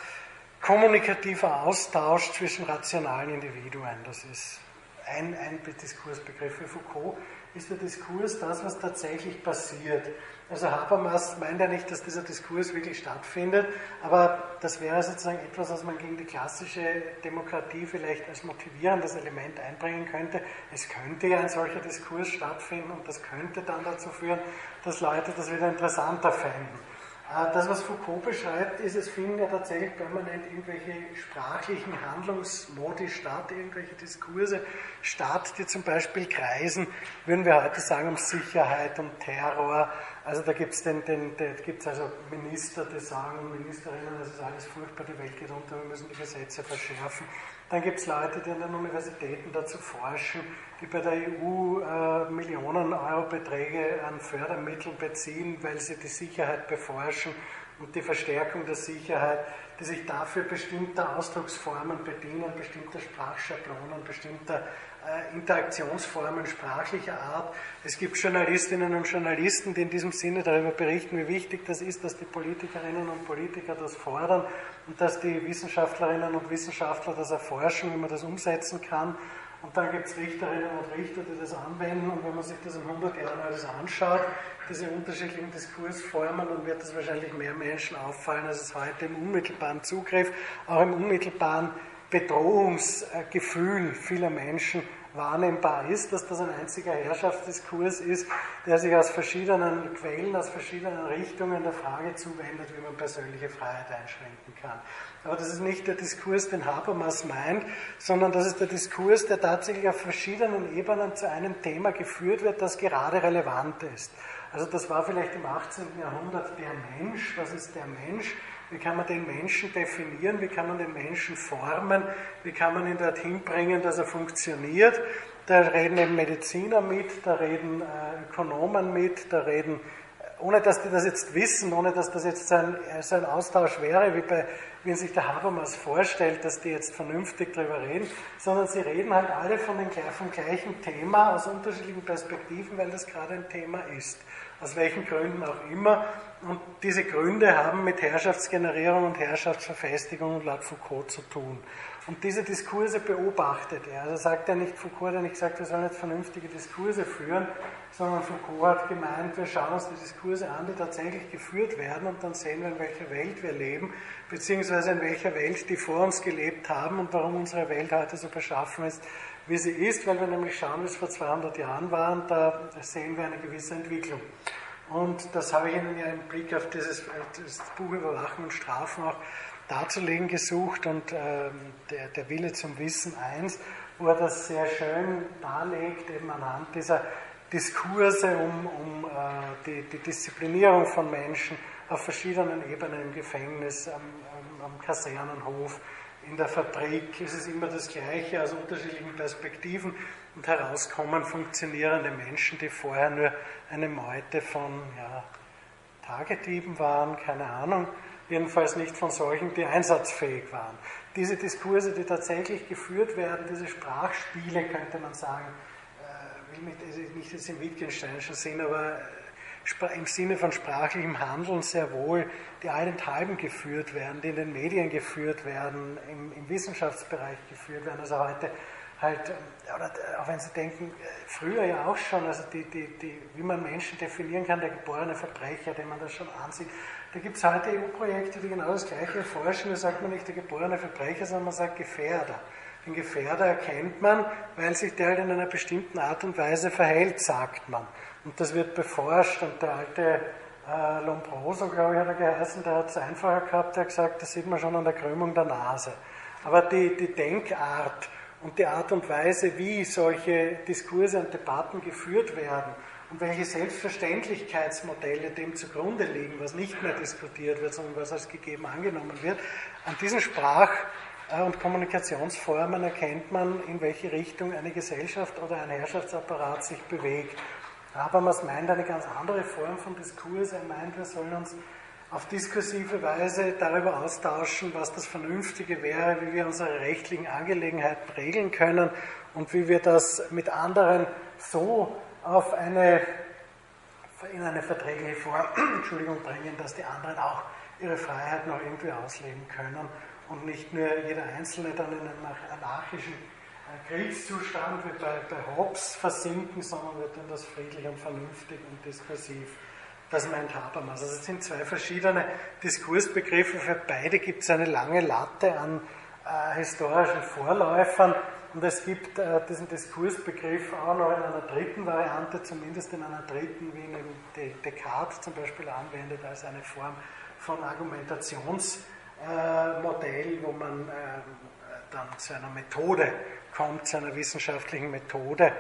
kommunikativer Austausch zwischen rationalen Individuen. Das ist ein, ein Diskursbegriff. Für Foucault ist der Diskurs das, was tatsächlich passiert. Also Habermas meint ja nicht, dass dieser Diskurs wirklich stattfindet, aber das wäre sozusagen etwas, was man gegen die klassische Demokratie vielleicht als motivierendes Element einbringen könnte. Es könnte ja ein solcher Diskurs stattfinden und das könnte dann dazu führen, dass Leute das wieder interessanter fänden. Äh, das, was Foucault beschreibt, ist, es finden ja tatsächlich permanent irgendwelche sprachlichen Handlungsmodi statt, irgendwelche Diskurse statt, die zum Beispiel kreisen, würden wir heute sagen, um Sicherheit, um Terror. Also da gibt es den, den, gibt's also Minister, die sagen, Ministerinnen, es ist alles furchtbar, die Welt geht unter, wir müssen die Gesetze verschärfen. Dann gibt es Leute, die an den Universitäten dazu forschen, die bei der EU äh, Millionen Euro Beträge an Fördermitteln beziehen, weil sie die Sicherheit beforschen und die Verstärkung der Sicherheit, die sich dafür bestimmter Ausdrucksformen bedienen, bestimmter Sprachschablonen, bestimmter äh, Interaktionsformen sprachlicher Art. Es gibt Journalistinnen und Journalisten, die in diesem Sinne darüber berichten, wie wichtig das ist, dass die Politikerinnen und Politiker das fordern und dass die Wissenschaftlerinnen und Wissenschaftler das erforschen, wie man das umsetzen kann. Und dann gibt es Richterinnen und Richter, die das anwenden. Und wenn man sich das in 100 Jahren alles anschaut, diese unterschiedlichen Diskursformen, dann wird es wahrscheinlich mehr Menschen auffallen, als es heute im unmittelbaren Zugriff, auch im unmittelbaren Bedrohungsgefühl vieler Menschen wahrnehmbar ist, dass das ein einziger Herrschaftsdiskurs ist, der sich aus verschiedenen Quellen, aus verschiedenen Richtungen der Frage zuwendet, wie man persönliche Freiheit einschränken kann. Aber das ist nicht der Diskurs, den Habermas meint, sondern das ist der Diskurs, der tatsächlich auf verschiedenen Ebenen zu einem Thema geführt wird, das gerade relevant ist. Also das war vielleicht im 18. Jahrhundert der Mensch. Was ist der Mensch? Wie kann man den Menschen definieren? Wie kann man den Menschen formen? Wie kann man ihn dorthin bringen, dass er funktioniert? Da reden eben Mediziner mit, da reden äh, Ökonomen mit, da reden, äh, ohne dass die das jetzt wissen, ohne dass das jetzt so ein, äh, so ein Austausch wäre, wie, bei, wie sich der Habermas vorstellt, dass die jetzt vernünftig darüber reden, sondern sie reden halt alle von den, vom gleichen Thema aus unterschiedlichen Perspektiven, weil das gerade ein Thema ist aus welchen Gründen auch immer. Und diese Gründe haben mit Herrschaftsgenerierung und Herrschaftsverfestigung laut Foucault zu tun. Und diese Diskurse beobachtet er. Also sagt er nicht, Foucault hat nicht gesagt, wir sollen jetzt vernünftige Diskurse führen, sondern Foucault hat gemeint, wir schauen uns die Diskurse an, die tatsächlich geführt werden und dann sehen wir, in welcher Welt wir leben, beziehungsweise in welcher Welt die vor uns gelebt haben und warum unsere Welt heute so beschaffen ist, wie sie ist, weil wir nämlich schauen, wie es vor 200 Jahren war und da sehen wir eine gewisse Entwicklung. Und das habe ich Ihnen ja im Blick auf dieses Buch Überwachen und Strafen auch darzulegen gesucht und ähm, der, der Wille zum Wissen 1, wo er das sehr schön darlegt, eben anhand dieser Diskurse um, um äh, die, die, Disziplinierung von Menschen auf verschiedenen Ebenen im Gefängnis, am, am, am Kasernenhof, in der Fabrik ist es immer das Gleiche aus unterschiedlichen Perspektiven und herauskommen funktionierende Menschen, die vorher nur eine Meute von ja, Tagedieben waren, keine Ahnung, jedenfalls nicht von solchen, die einsatzfähig waren. Diese Diskurse, die tatsächlich geführt werden, diese Sprachspiele, könnte man sagen, äh, will mich, nicht jetzt im Wittgensteinischen Sinn, aber im Sinne von sprachlichem Handeln sehr wohl, die allenthalben geführt werden, die in den Medien geführt werden, im, im Wissenschaftsbereich geführt werden. Also heute halt, oder auch wenn Sie denken, früher ja auch schon, also die, die, die, wie man Menschen definieren kann, der geborene Verbrecher, den man das schon ansieht, da gibt es heute EU-Projekte, die genau das Gleiche erforschen. Da sagt man nicht der geborene Verbrecher, sondern man sagt Gefährder. Den Gefährder erkennt man, weil sich der halt in einer bestimmten Art und Weise verhält, sagt man. Und das wird beforscht und der alte äh, Lombroso, glaube ich, hat er geheißen, der hat es einfacher gehabt, der hat gesagt, das sieht man schon an der Krümmung der Nase. Aber die, die Denkart und die Art und Weise, wie solche Diskurse und Debatten geführt werden und welche Selbstverständlichkeitsmodelle dem zugrunde liegen, was nicht mehr diskutiert wird, sondern was als gegeben angenommen wird, an diesen Sprach- äh, und Kommunikationsformen erkennt man, in welche Richtung eine Gesellschaft oder ein Herrschaftsapparat sich bewegt. Habermas meint eine ganz andere Form von Diskurs. Er meint, wir sollen uns auf diskursive Weise darüber austauschen, was das Vernünftige wäre, wie wir unsere rechtlichen Angelegenheiten regeln können und wie wir das mit anderen so auf eine, in eine verträgliche Form Entschuldigung, bringen, dass die anderen auch ihre Freiheit noch irgendwie ausleben können und nicht nur jeder Einzelne dann in einem anarchischen Kriegszustand wie bei, bei Hobbes versinken, sondern wird dann das friedlich und vernünftig und diskursiv. Das meint Habermas. Also es sind zwei verschiedene Diskursbegriffe. Für beide gibt es eine lange Latte an äh, historischen Vorläufern. Und es gibt äh, diesen Diskursbegriff auch noch in einer dritten Variante, zumindest in einer dritten, wie ihn Descartes zum Beispiel anwendet, als eine Form von Argumentationsmodell, äh, wo man äh, dann zu einer Methode kommt, zu einer wissenschaftlichen Methode.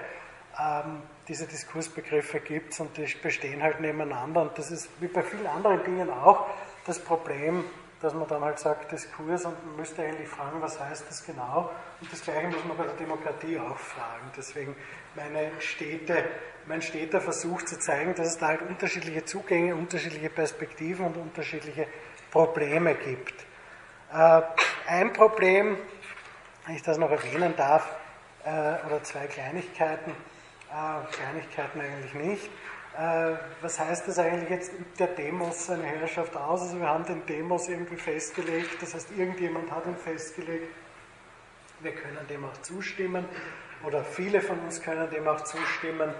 Ähm, diese Diskursbegriffe gibt es und die bestehen halt nebeneinander. Und das ist wie bei vielen anderen Dingen auch das Problem, dass man dann halt sagt, Diskurs und man müsste eigentlich fragen, was heißt das genau? Und das Gleiche muss man bei der Demokratie auch fragen. Deswegen meine stete, mein steter Versuch zu zeigen, dass es da halt unterschiedliche Zugänge, unterschiedliche Perspektiven und unterschiedliche Probleme gibt. Äh, ein Problem, wenn ich das noch erwähnen darf, äh, oder zwei Kleinigkeiten, äh, Kleinigkeiten eigentlich nicht, äh, was heißt das eigentlich jetzt, übt der Demos seine Herrschaft aus? Also wir haben den Demos irgendwie festgelegt, das heißt irgendjemand hat ihn festgelegt, wir können dem auch zustimmen oder viele von uns können dem auch zustimmen.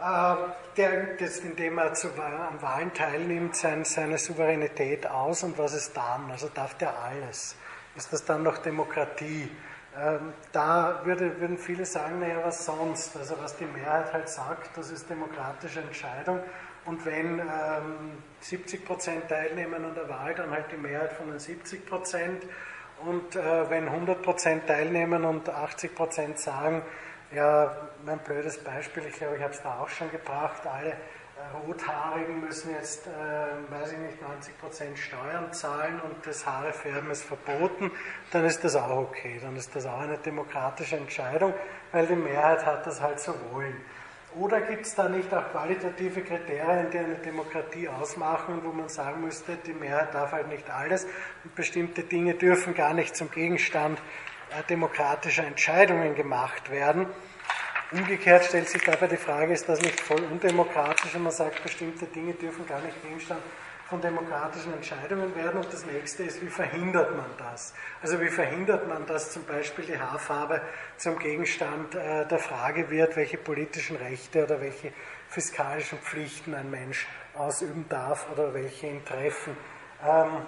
Äh, der übt jetzt, indem er zu, an Wahlen teilnimmt, sein, seine Souveränität aus und was ist dann? Also darf der alles? Ist das dann noch Demokratie? Ähm, da würde, würden viele sagen, naja, was sonst? Also was die Mehrheit halt sagt, das ist demokratische Entscheidung. Und wenn ähm, 70 Prozent teilnehmen an der Wahl, dann halt die Mehrheit von den 70 Prozent. Und äh, wenn 100 Prozent teilnehmen und 80 Prozent sagen, ja, mein blödes Beispiel, ich glaube, ich habe es da auch schon gebracht, alle Rothaarigen müssen jetzt, äh, weiß ich nicht, 90% Steuern zahlen und das Haarefärben ist verboten, dann ist das auch okay. Dann ist das auch eine demokratische Entscheidung, weil die Mehrheit hat das halt so wollen. Oder gibt es da nicht auch qualitative Kriterien, die eine Demokratie ausmachen, wo man sagen müsste, die Mehrheit darf halt nicht alles und bestimmte Dinge dürfen gar nicht zum Gegenstand äh, demokratischer Entscheidungen gemacht werden? Umgekehrt stellt sich dabei die Frage, ist das nicht voll undemokratisch, wenn man sagt, bestimmte Dinge dürfen gar nicht Gegenstand von demokratischen Entscheidungen werden. Und das nächste ist, wie verhindert man das? Also wie verhindert man, dass zum Beispiel die Haarfarbe zum Gegenstand äh, der Frage wird, welche politischen Rechte oder welche fiskalischen Pflichten ein Mensch ausüben darf oder welche ihn treffen. Ähm,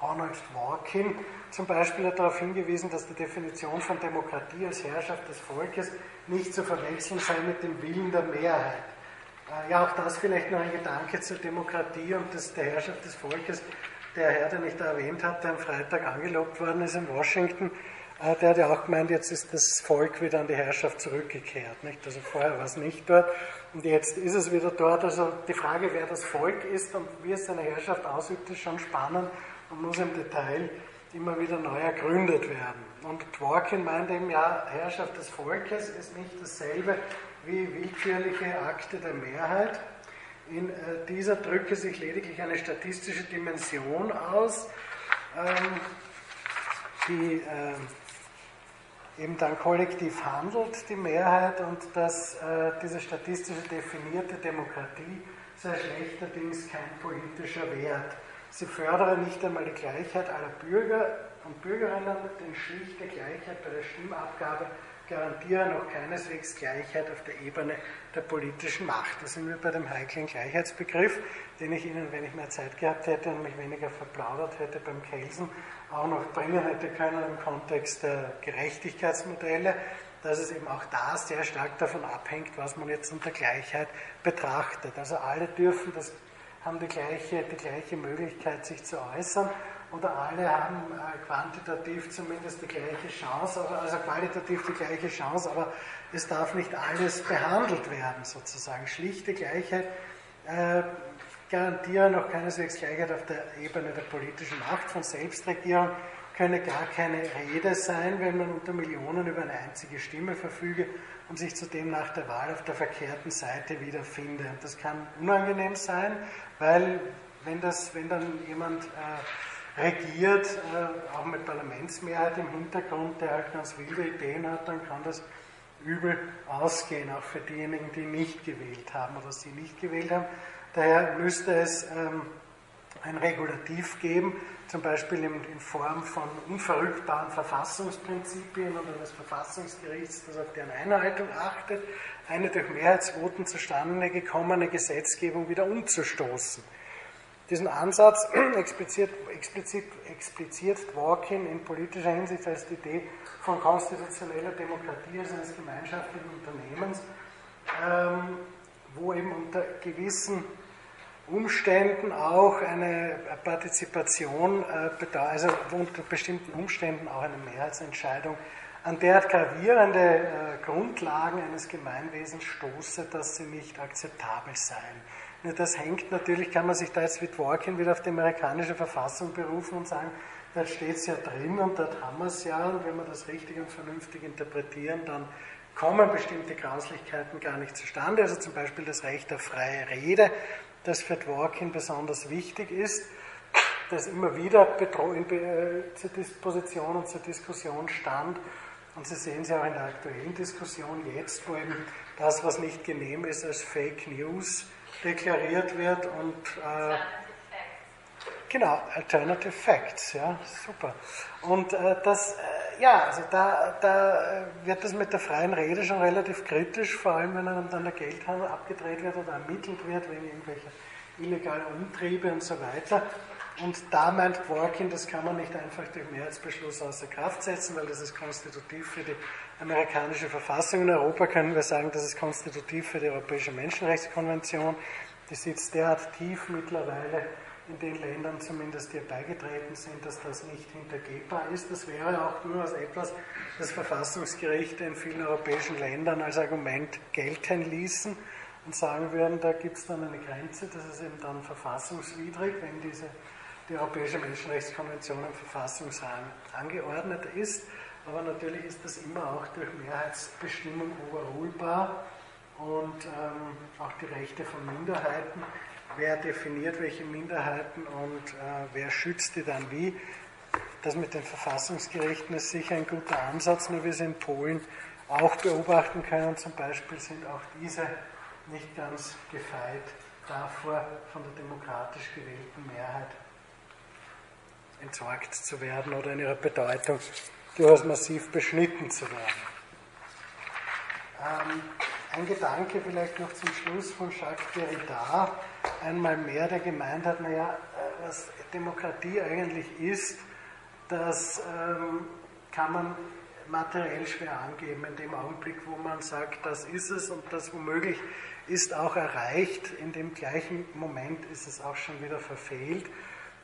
Arnold Dworkin zum Beispiel hat darauf hingewiesen, dass die Definition von Demokratie als Herrschaft des Volkes nicht zu verwechseln sei mit dem Willen der Mehrheit. Äh, ja, auch das vielleicht noch ein Gedanke zur Demokratie und des, der Herrschaft des Volkes. Der Herr, den ich da erwähnt der am Freitag angelobt worden ist in Washington, äh, der hat ja auch gemeint, jetzt ist das Volk wieder an die Herrschaft zurückgekehrt. Nicht? Also vorher war es nicht dort und jetzt ist es wieder dort. Also die Frage, wer das Volk ist und wie es seine Herrschaft ausübt, ist schon spannend und muss im Detail immer wieder neu ergründet werden. Und Dworkin meint eben, ja, Herrschaft des Volkes ist nicht dasselbe wie willkürliche Akte der Mehrheit. In äh, dieser drücke sich lediglich eine statistische Dimension aus, ähm, die äh, eben dann kollektiv handelt, die Mehrheit, und dass äh, diese statistisch definierte Demokratie sei schlechterdings kein politischer Wert. Sie fördere nicht einmal die Gleichheit aller Bürger und Bürgerinnen, denn schlichte Gleichheit bei der Stimmabgabe garantiere noch keineswegs Gleichheit auf der Ebene der politischen Macht. Da sind wir bei dem heiklen Gleichheitsbegriff, den ich Ihnen, wenn ich mehr Zeit gehabt hätte und mich weniger verplaudert hätte beim Kelsen, auch noch bringen hätte können im Kontext der Gerechtigkeitsmodelle, dass es eben auch da sehr stark davon abhängt, was man jetzt unter Gleichheit betrachtet. Also alle dürfen das haben die gleiche, die gleiche Möglichkeit, sich zu äußern oder alle haben äh, quantitativ zumindest die gleiche Chance, also qualitativ die gleiche Chance, aber es darf nicht alles behandelt werden, sozusagen. Schlichte Gleichheit äh, garantieren auch keineswegs Gleichheit auf der Ebene der politischen Macht. Von Selbstregierung könne gar keine Rede sein, wenn man unter Millionen über eine einzige Stimme verfüge und sich zudem nach der Wahl auf der verkehrten Seite wiederfinde. Und das kann unangenehm sein, weil wenn, das, wenn dann jemand äh, regiert, äh, auch mit Parlamentsmehrheit im Hintergrund, der halt ganz wilde Ideen hat, dann kann das übel ausgehen, auch für diejenigen, die nicht gewählt haben oder sie nicht gewählt haben. Daher müsste es ähm, ein Regulativ geben, zum Beispiel in, in, Form von unverrückbaren Verfassungsprinzipien oder eines Verfassungsgerichts, das auf deren Einhaltung achtet, eine durch Mehrheitsvoten zustande gekommene Gesetzgebung wieder umzustoßen. Diesen Ansatz expliziert, explizit, expliziert Dworkin in politischer Hinsicht als die Idee von konstitutioneller Demokratie, also eines gemeinschaftlichen Unternehmens, ähm, wo eben unter gewissen Umständen auch eine Partizipation, äh, also unter bestimmten Umständen auch eine Mehrheitsentscheidung an derart gravierende äh, Grundlagen eines Gemeinwesens stoße, dass sie nicht akzeptabel seien. Das hängt natürlich, kann man sich da jetzt wie Dworkin wieder auf die amerikanische Verfassung berufen und sagen, da steht es ja drin und dort haben wir es ja und wenn wir das richtig und vernünftig interpretieren, dann kommen bestimmte Grauslichkeiten gar nicht zustande. Also zum Beispiel das Recht auf freie Rede, das für Dworkin besonders wichtig ist, das immer wieder äh, zur Disposition und zur Diskussion stand. Und Sie sehen es ja auch in der aktuellen Diskussion jetzt, wo eben das, was nicht genehm ist, als Fake News deklariert wird und äh, genau, Alternative Facts, ja, super. Und äh, das, äh, ja, also da, da wird das mit der freien Rede schon relativ kritisch, vor allem wenn dann der Geldhandel abgedreht wird oder ermittelt wird wegen irgendwelcher illegalen Umtriebe und so weiter. Und da meint Dworkin, das kann man nicht einfach durch Mehrheitsbeschluss außer Kraft setzen, weil das ist konstitutiv für die amerikanische Verfassung. In Europa können wir sagen, das ist konstitutiv für die Europäische Menschenrechtskonvention. Die sitzt derart tief mittlerweile in den Ländern zumindest, die beigetreten sind, dass das nicht hintergehbar ist. Das wäre auch durchaus etwas, das Verfassungsgerichte in vielen europäischen Ländern als Argument gelten ließen und sagen würden, da gibt es dann eine Grenze, das ist eben dann verfassungswidrig, wenn diese die Europäische Menschenrechtskonvention im Verfassungsrahmen angeordnet ist. Aber natürlich ist das immer auch durch Mehrheitsbestimmung überholbar und ähm, auch die Rechte von Minderheiten. Wer definiert welche Minderheiten und äh, wer schützt die dann wie? Das mit den Verfassungsgerichten ist sicher ein guter Ansatz, nur wir es in Polen auch beobachten können. Zum Beispiel sind auch diese nicht ganz gefeit davor, von der demokratisch gewählten Mehrheit entsorgt zu werden oder in ihrer Bedeutung durchaus massiv beschnitten zu werden. Ähm, ein Gedanke vielleicht noch zum Schluss von Jacques Derrida, einmal mehr, der gemeint hat, naja, äh, was Demokratie eigentlich ist, das ähm, kann man materiell schwer angeben, in dem Augenblick, wo man sagt, das ist es und das womöglich ist auch erreicht, in dem gleichen Moment ist es auch schon wieder verfehlt.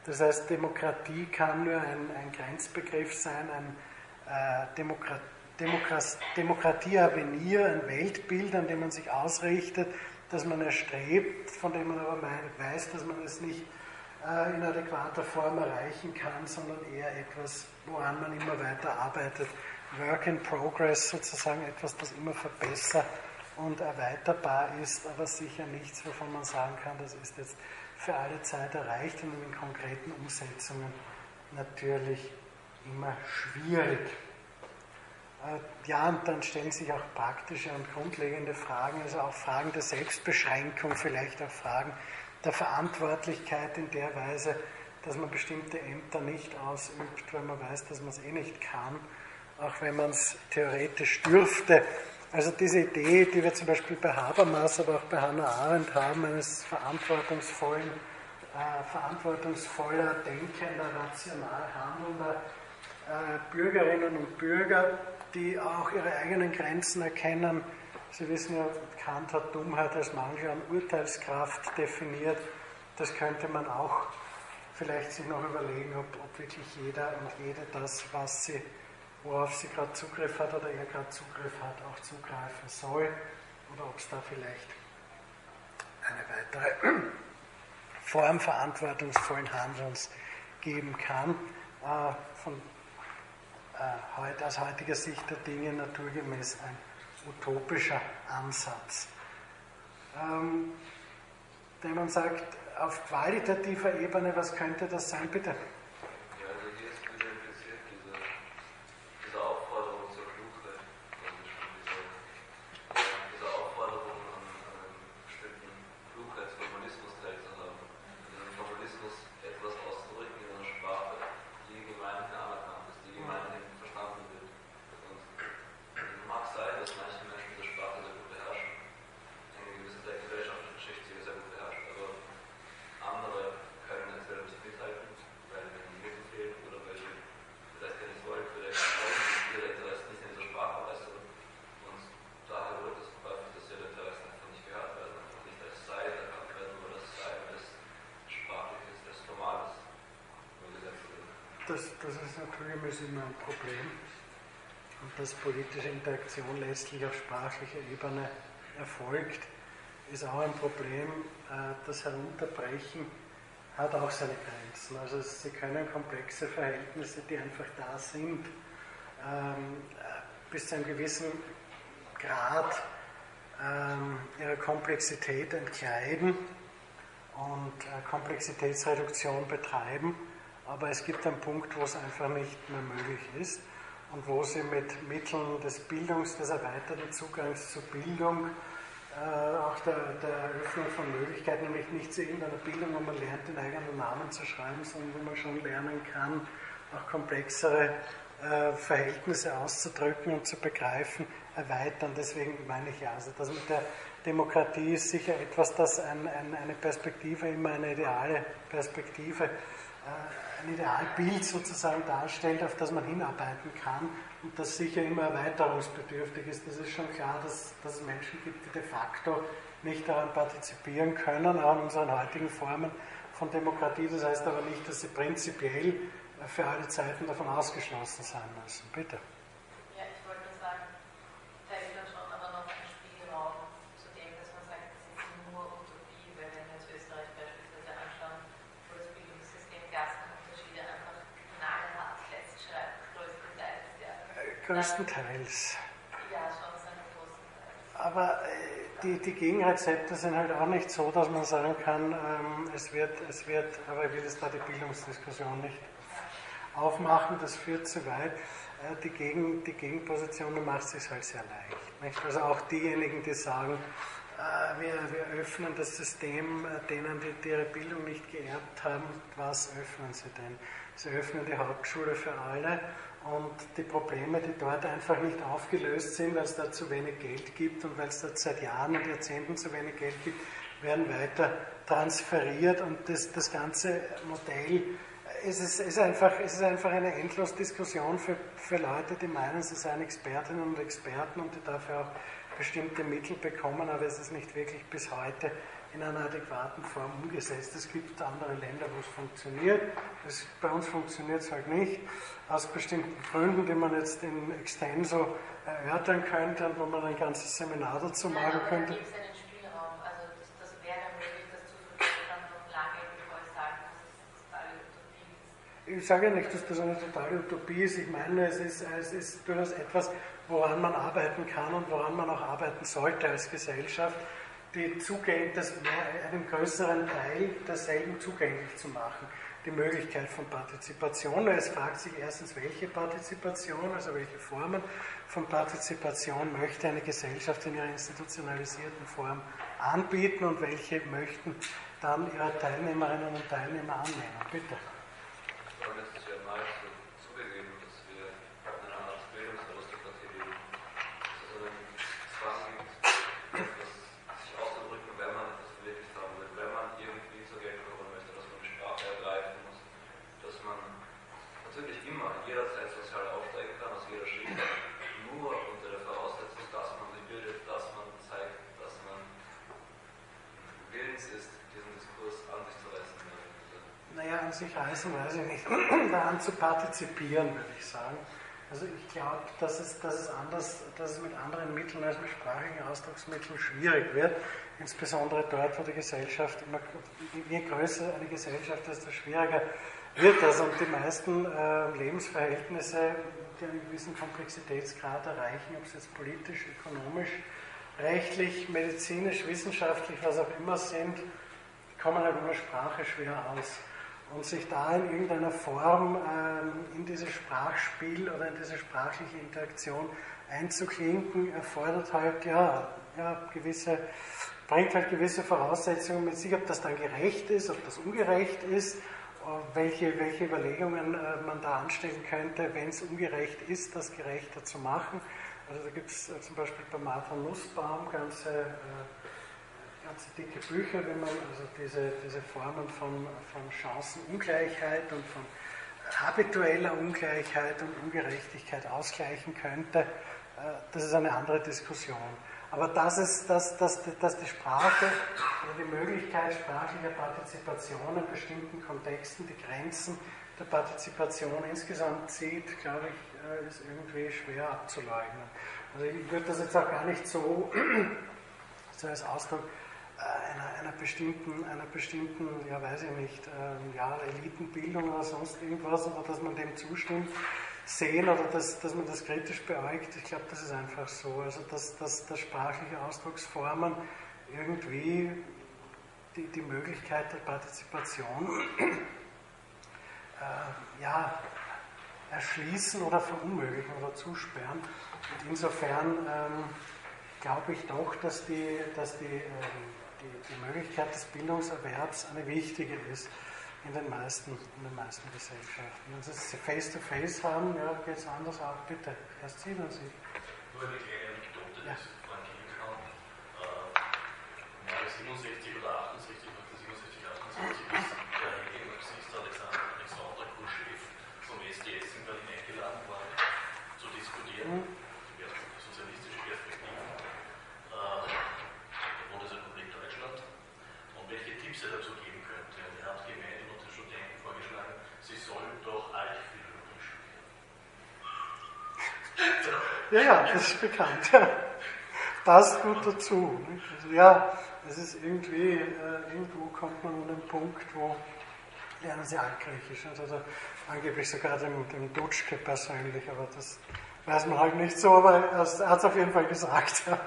Das heißt, Demokratie kann nur ein, ein Grenzbegriff sein, ein äh, Demokrat, Demokrat, Demokratie-Avenir, ein Weltbild, an dem man sich ausrichtet, das man erstrebt, von dem man aber weiß, dass man es nicht äh, in adäquater Form erreichen kann, sondern eher etwas, woran man immer weiter arbeitet. Work in Progress sozusagen, etwas, das immer verbessert und erweiterbar ist, aber sicher nichts, wovon man sagen kann, das ist jetzt für alle Zeit erreicht und in konkreten Umsetzungen natürlich immer schwierig. Äh, ja, und dann stellen sich auch praktische und grundlegende Fragen, also auch Fragen der Selbstbeschränkung, vielleicht auch Fragen der Verantwortlichkeit in der Weise, dass man bestimmte Ämter nicht ausübt, weil man weiß, dass man es eh nicht kann, auch wenn man es theoretisch dürfte. Also diese Idee, die wir zum Beispiel bei Habermas, aber auch bei Hannah Arendt haben, eines verantwortungsvollen, äh, verantwortungsvoller, denkender, rational handelnder äh, Bürgerinnen und Bürger, die auch ihre eigenen Grenzen erkennen. Sie wissen ja, Kant hat Dummheit als Mangel an Urteilskraft definiert. Das könnte man auch vielleicht sich noch überlegen, ob, ob wirklich jeder und jede das, was sie worauf sie gerade Zugriff hat oder er gerade Zugriff hat, auch zugreifen soll oder ob es da vielleicht eine weitere Form verantwortungsvollen Handelns geben kann. Äh, von, äh, aus heutiger Sicht der Dinge naturgemäß ein utopischer Ansatz. Ähm, wenn man sagt, auf qualitativer Ebene, was könnte das sein, bitte? Das, das ist natürlich immer ein Problem. Und dass politische Interaktion letztlich auf sprachlicher Ebene erfolgt, ist auch ein Problem. Äh, das Herunterbrechen hat auch seine Grenzen. Also Sie können komplexe Verhältnisse, die einfach da sind, ähm, bis zu einem gewissen Grad ähm, ihrer Komplexität entkleiden und äh, Komplexitätsreduktion betreiben. Aber es gibt einen Punkt, wo es einfach nicht mehr möglich ist und wo sie mit Mitteln des Bildungs, des erweiterten Zugangs zur Bildung, äh, auch der, der, Eröffnung von Möglichkeiten, nämlich nicht zu irgendeiner Bildung, wo man lernt, den eigenen Namen zu schreiben, sondern wo man schon lernen kann, auch komplexere äh, Verhältnisse auszudrücken und zu begreifen, erweitern. Deswegen meine ich ja, also das mit der Demokratie ist sicher etwas, das ein, ein, eine Perspektive, immer eine ideale Perspektive äh, ein Idealbild sozusagen darstellt, auf das man hinarbeiten kann und das sicher immer erweiterungsbedürftig ist. Das ist schon klar, dass, dass es Menschen gibt, die de facto nicht daran partizipieren können, auch in unseren heutigen Formen von Demokratie. Das heißt aber nicht, dass sie prinzipiell für alle Zeiten davon ausgeschlossen sein müssen. Bitte. Größtenteils. Aber äh, die, die Gegenrezepte sind halt auch nicht so, dass man sagen kann, ähm, es, wird, es wird, aber ich will jetzt da die Bildungsdiskussion nicht aufmachen, das führt zu weit. Äh, die, Gegen, die Gegenposition macht es sich halt sehr leicht. Nicht? Also auch diejenigen, die sagen, äh, wir, wir öffnen das System äh, denen, die, die ihre Bildung nicht geerbt haben, was öffnen sie denn? Sie öffnen die Hauptschule für alle und die Probleme, die dort einfach nicht aufgelöst sind, weil es da zu wenig Geld gibt und weil es dort seit Jahren und Jahrzehnten zu wenig Geld gibt, werden weiter transferiert. Und das, das ganze Modell es ist, ist, einfach, es ist einfach eine endlos Diskussion für, für Leute, die meinen, sie seien Expertinnen und Experten und die dafür auch bestimmte Mittel bekommen, aber es ist nicht wirklich bis heute in einer adäquaten Form umgesetzt. Es gibt andere Länder, wo es funktioniert. Das, bei uns funktioniert es halt nicht, aus bestimmten Gründen, die man jetzt in Extenso erörtern könnte und wo man ein ganzes Seminar dazu machen könnte. Also ich sage ja nicht, dass das eine totale Utopie ist. Ich meine, es ist, es ist durchaus etwas, woran man arbeiten kann und woran man auch arbeiten sollte als Gesellschaft die Zugäng das einem größeren Teil derselben zugänglich zu machen. die Möglichkeit von Partizipation. Es fragt sich erstens, welche Partizipation, also welche Formen von Partizipation möchte eine Gesellschaft in ihrer institutionalisierten Form anbieten und welche möchten dann ihre Teilnehmerinnen und Teilnehmer annehmen. Bitte. Sich heißen, weiß ich nicht, daran zu partizipieren, würde ich sagen. Also ich glaube, dass es, dass, es dass es mit anderen Mitteln als mit sprachlichen Ausdrucksmitteln schwierig wird, insbesondere dort, wo die Gesellschaft immer, je größer eine Gesellschaft, desto schwieriger wird das. Und die meisten äh, Lebensverhältnisse, die einen gewissen Komplexitätsgrad erreichen, ob es jetzt politisch, ökonomisch, rechtlich, medizinisch, wissenschaftlich, was auch immer sind, kommen halt ohne Sprache schwer aus. Und sich da in irgendeiner Form ähm, in dieses Sprachspiel oder in diese sprachliche Interaktion einzuklinken, erfordert halt ja, ja gewisse, bringt halt gewisse Voraussetzungen mit sich, ob das dann gerecht ist, ob das ungerecht ist, welche, welche Überlegungen äh, man da anstellen könnte, wenn es ungerecht ist, das gerechter zu machen. Also da gibt es äh, zum Beispiel bei Martha Nussbaum ganze ganze dicke Bücher, wenn man also diese, diese Formen von, von Chancenungleichheit und von habitueller Ungleichheit und Ungerechtigkeit ausgleichen könnte, äh, das ist eine andere Diskussion. Aber dass, es, dass, dass, dass die Sprache oder die Möglichkeit sprachlicher Partizipation in bestimmten Kontexten die Grenzen der Partizipation insgesamt zieht, glaube ich, äh, ist irgendwie schwer abzuleugnen. Also ich würde das jetzt auch gar nicht so, so als Ausdruck einer, einer, bestimmten, einer bestimmten, ja weiß ich nicht, ähm, ja, Elitenbildung oder sonst irgendwas, oder dass man dem zustimmt, sehen oder dass, dass man das kritisch beäugt. Ich glaube, das ist einfach so. Also dass, dass, dass sprachliche Ausdrucksformen irgendwie die, die Möglichkeit der Partizipation äh, ja, erschließen oder verunmöglichen oder zusperren. Und insofern ähm, glaube ich doch, dass die, dass die ähm, die, die Möglichkeit des Bildungserwerbs eine wichtige ist in den meisten, in den meisten Gesellschaften. Wenn Sie face-to-face -face haben, ja, geht es anders auch. Bitte, erst Sie, dann Sie. Nur eine kleine Anekdote, ja. das Frank Hilkan, äh, Jahre 67 oder 68, 67, 68 ist der heilige Marxist Alexander, Alexander Kurschew vom SDS in Berlin eingeladen worden, zu diskutieren. Mhm. Ja, ja, das ist bekannt. Passt gut dazu. Also, ja, es ist irgendwie, äh, irgendwo kommt man an den Punkt, wo lernen sie Altgriechisch. Also angeblich sogar dem, dem Dutschke persönlich, aber das weiß man halt nicht so, aber er hat es auf jeden Fall gesagt. Ja.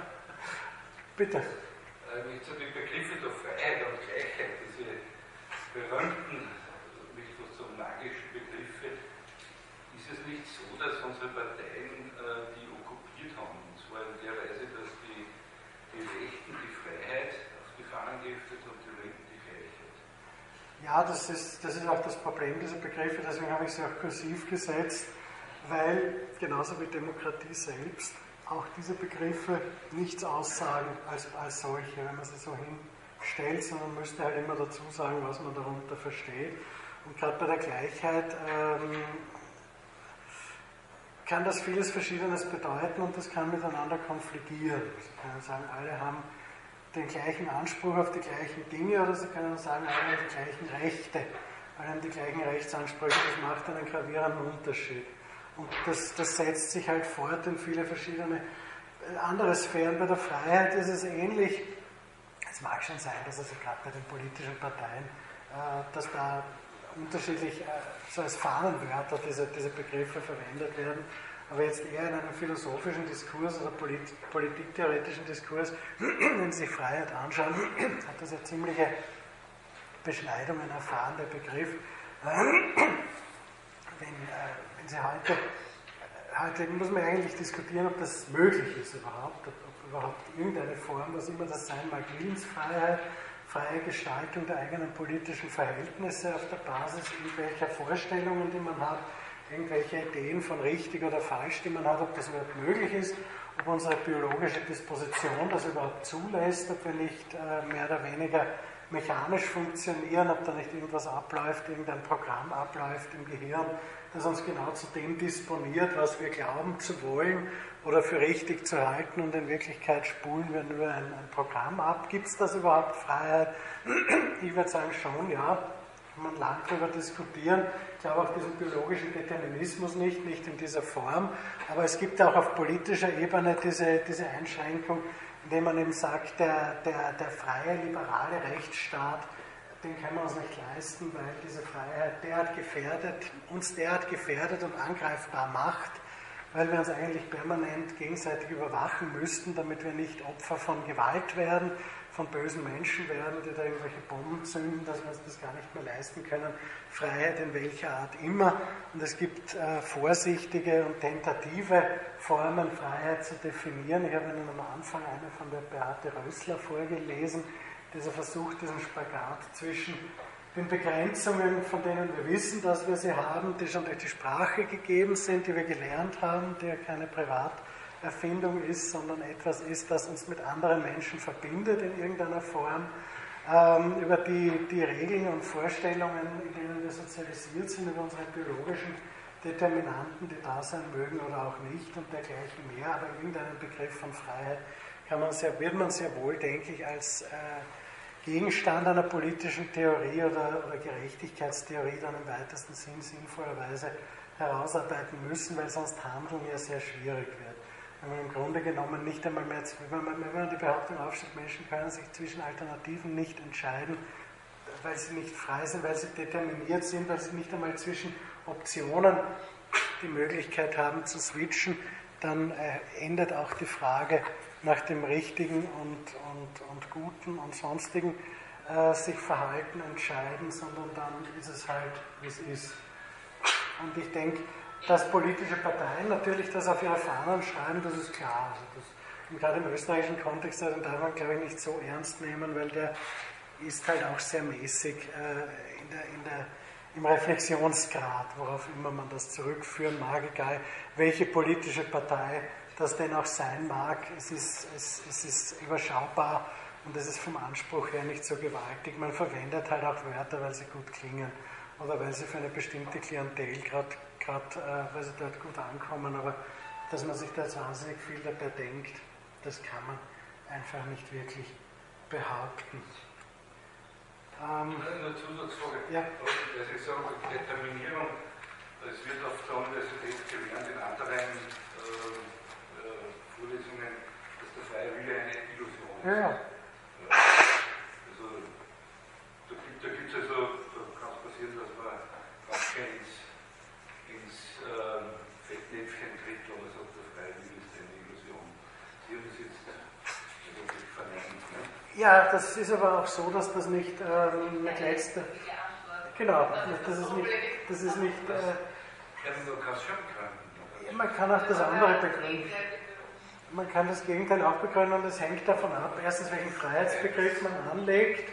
Bitte. Äh, zu den Begriffen der Freiheit und Gleichheit, diese berühmten, nicht so magischen Begriffe, ist es nicht so, dass unsere Partei Ja, das ist, das ist auch das Problem dieser Begriffe, deswegen habe ich sie auch kursiv gesetzt, weil genauso wie Demokratie selbst auch diese Begriffe nichts aussagen als, als solche, wenn man sie so hinstellt, sondern müsste halt immer dazu sagen, was man darunter versteht. Und gerade bei der Gleichheit ähm, kann das vieles Verschiedenes bedeuten und das kann miteinander konfligieren. Also kann man sagen, alle haben den gleichen Anspruch auf die gleichen Dinge oder Sie können sagen, alle haben die gleichen Rechte, alle haben die gleichen Rechtsansprüche. Das macht einen gravierenden Unterschied. Und das, das setzt sich halt fort in viele verschiedene äh, andere Sphären. Bei der Freiheit ist es ähnlich. Es mag schon sein, dass also gerade bei den politischen Parteien, äh, dass da unterschiedlich, äh, so als Fahnenwörter diese, diese Begriffe verwendet werden. Aber jetzt eher in einem philosophischen Diskurs oder polit politiktheoretischen Diskurs, wenn Sie Freiheit anschauen, hat das ja ziemliche Beschneidungen erfahren, der Begriff. wenn, äh, wenn Sie heute, heute muss man eigentlich diskutieren, ob das möglich ist überhaupt, ob, ob überhaupt irgendeine Form, was immer das sein mag, Willensfreiheit, freie Gestaltung der eigenen politischen Verhältnisse auf der Basis irgendwelcher Vorstellungen, die man hat, irgendwelche Ideen von richtig oder falsch, die man hat, ob das überhaupt möglich ist, ob unsere biologische Disposition das überhaupt zulässt, ob wir nicht äh, mehr oder weniger mechanisch funktionieren, ob da nicht irgendwas abläuft, irgendein Programm abläuft im Gehirn, das uns genau zu dem disponiert, was wir glauben zu wollen oder für richtig zu halten und in Wirklichkeit spulen wir nur ein, ein Programm ab. Gibt es das überhaupt Freiheit? Ich würde sagen schon, ja. Kann man lang darüber diskutieren. Ich glaube auch diesen biologischen Determinismus nicht, nicht in dieser Form. Aber es gibt auch auf politischer Ebene diese, diese Einschränkung, indem man eben sagt, der, der, der freie, liberale Rechtsstaat, den können wir uns nicht leisten, weil diese Freiheit derart gefährdet, uns derart gefährdet und angreifbar macht, weil wir uns eigentlich permanent gegenseitig überwachen müssten, damit wir nicht Opfer von Gewalt werden, von bösen Menschen werden, die da irgendwelche Bomben zünden, dass wir uns das gar nicht mehr leisten können. Freiheit in welcher Art immer. Und es gibt äh, vorsichtige und tentative Formen, Freiheit zu definieren. Ich habe Ihnen am Anfang eine von der Beate Rössler vorgelesen, die so versucht, diesen Spagat zwischen den Begrenzungen, von denen wir wissen, dass wir sie haben, die schon durch die Sprache gegeben sind, die wir gelernt haben, die ja keine Privaterfindung ist, sondern etwas ist, das uns mit anderen Menschen verbindet in irgendeiner Form, ähm, über die, die Regeln und Vorstellungen, in denen wir sozialisiert sind, über unsere biologischen Determinanten, die da sein mögen oder auch nicht und dergleichen mehr, aber irgendeinen Begriff von Freiheit kann man sehr, wird man sehr wohl, denke ich, als äh, Gegenstand einer politischen Theorie oder, oder Gerechtigkeitstheorie dann im weitesten Sinn sinnvollerweise herausarbeiten müssen, weil sonst Handeln ja sehr schwierig wird. Wenn man im Grunde genommen nicht einmal mehr, wenn man, wenn man die Behauptung aufstellt, Menschen können sich zwischen Alternativen nicht entscheiden, weil sie nicht frei sind, weil sie determiniert sind, weil sie nicht einmal zwischen Optionen die Möglichkeit haben zu switchen, dann äh, endet auch die Frage, nach dem Richtigen und, und, und Guten und Sonstigen äh, sich verhalten, entscheiden, sondern dann ist es halt, wie es ist. Und ich denke, dass politische Parteien natürlich das auf ihre Fahnen schreiben, das ist klar. Also das, gerade im österreichischen Kontext, den darf man, glaube ich, nicht so ernst nehmen, weil der ist halt auch sehr mäßig äh, in der, in der, im Reflexionsgrad, worauf immer man das zurückführen mag, egal welche politische Partei das denn auch sein mag. Es ist, es, es ist überschaubar und es ist vom Anspruch her nicht so gewaltig. Man verwendet halt auch Wörter, weil sie gut klingen oder weil sie für eine bestimmte Klientel gerade, äh, weil sie dort gut ankommen. Aber dass man sich da jetzt wahnsinnig viel dabei denkt, das kann man einfach nicht wirklich behaupten. Ähm, eine Zusatzfrage. Ja. Das ist so Determinierung. Es wird auf der Universität gelernt, in anderen äh, Vorlesungen, dass der freie Wille eine Illusion ist. Ja. Also, da gibt es also, da kann es passieren, dass man manchmal ins, ins ähm, Fettnäpfchen tritt, wo man sagt, der freie Wille ist eine Illusion. Sie haben das jetzt wirklich verneint. Ne? Ja, das ist aber auch so, dass das nicht ähm, mit letzter. Genau, das ist nicht. Das ist nicht äh, man kann auch das andere begründen. Man kann das Gegenteil auch begründen und es hängt davon ab, erstens, welchen Freiheitsbegriff man anlegt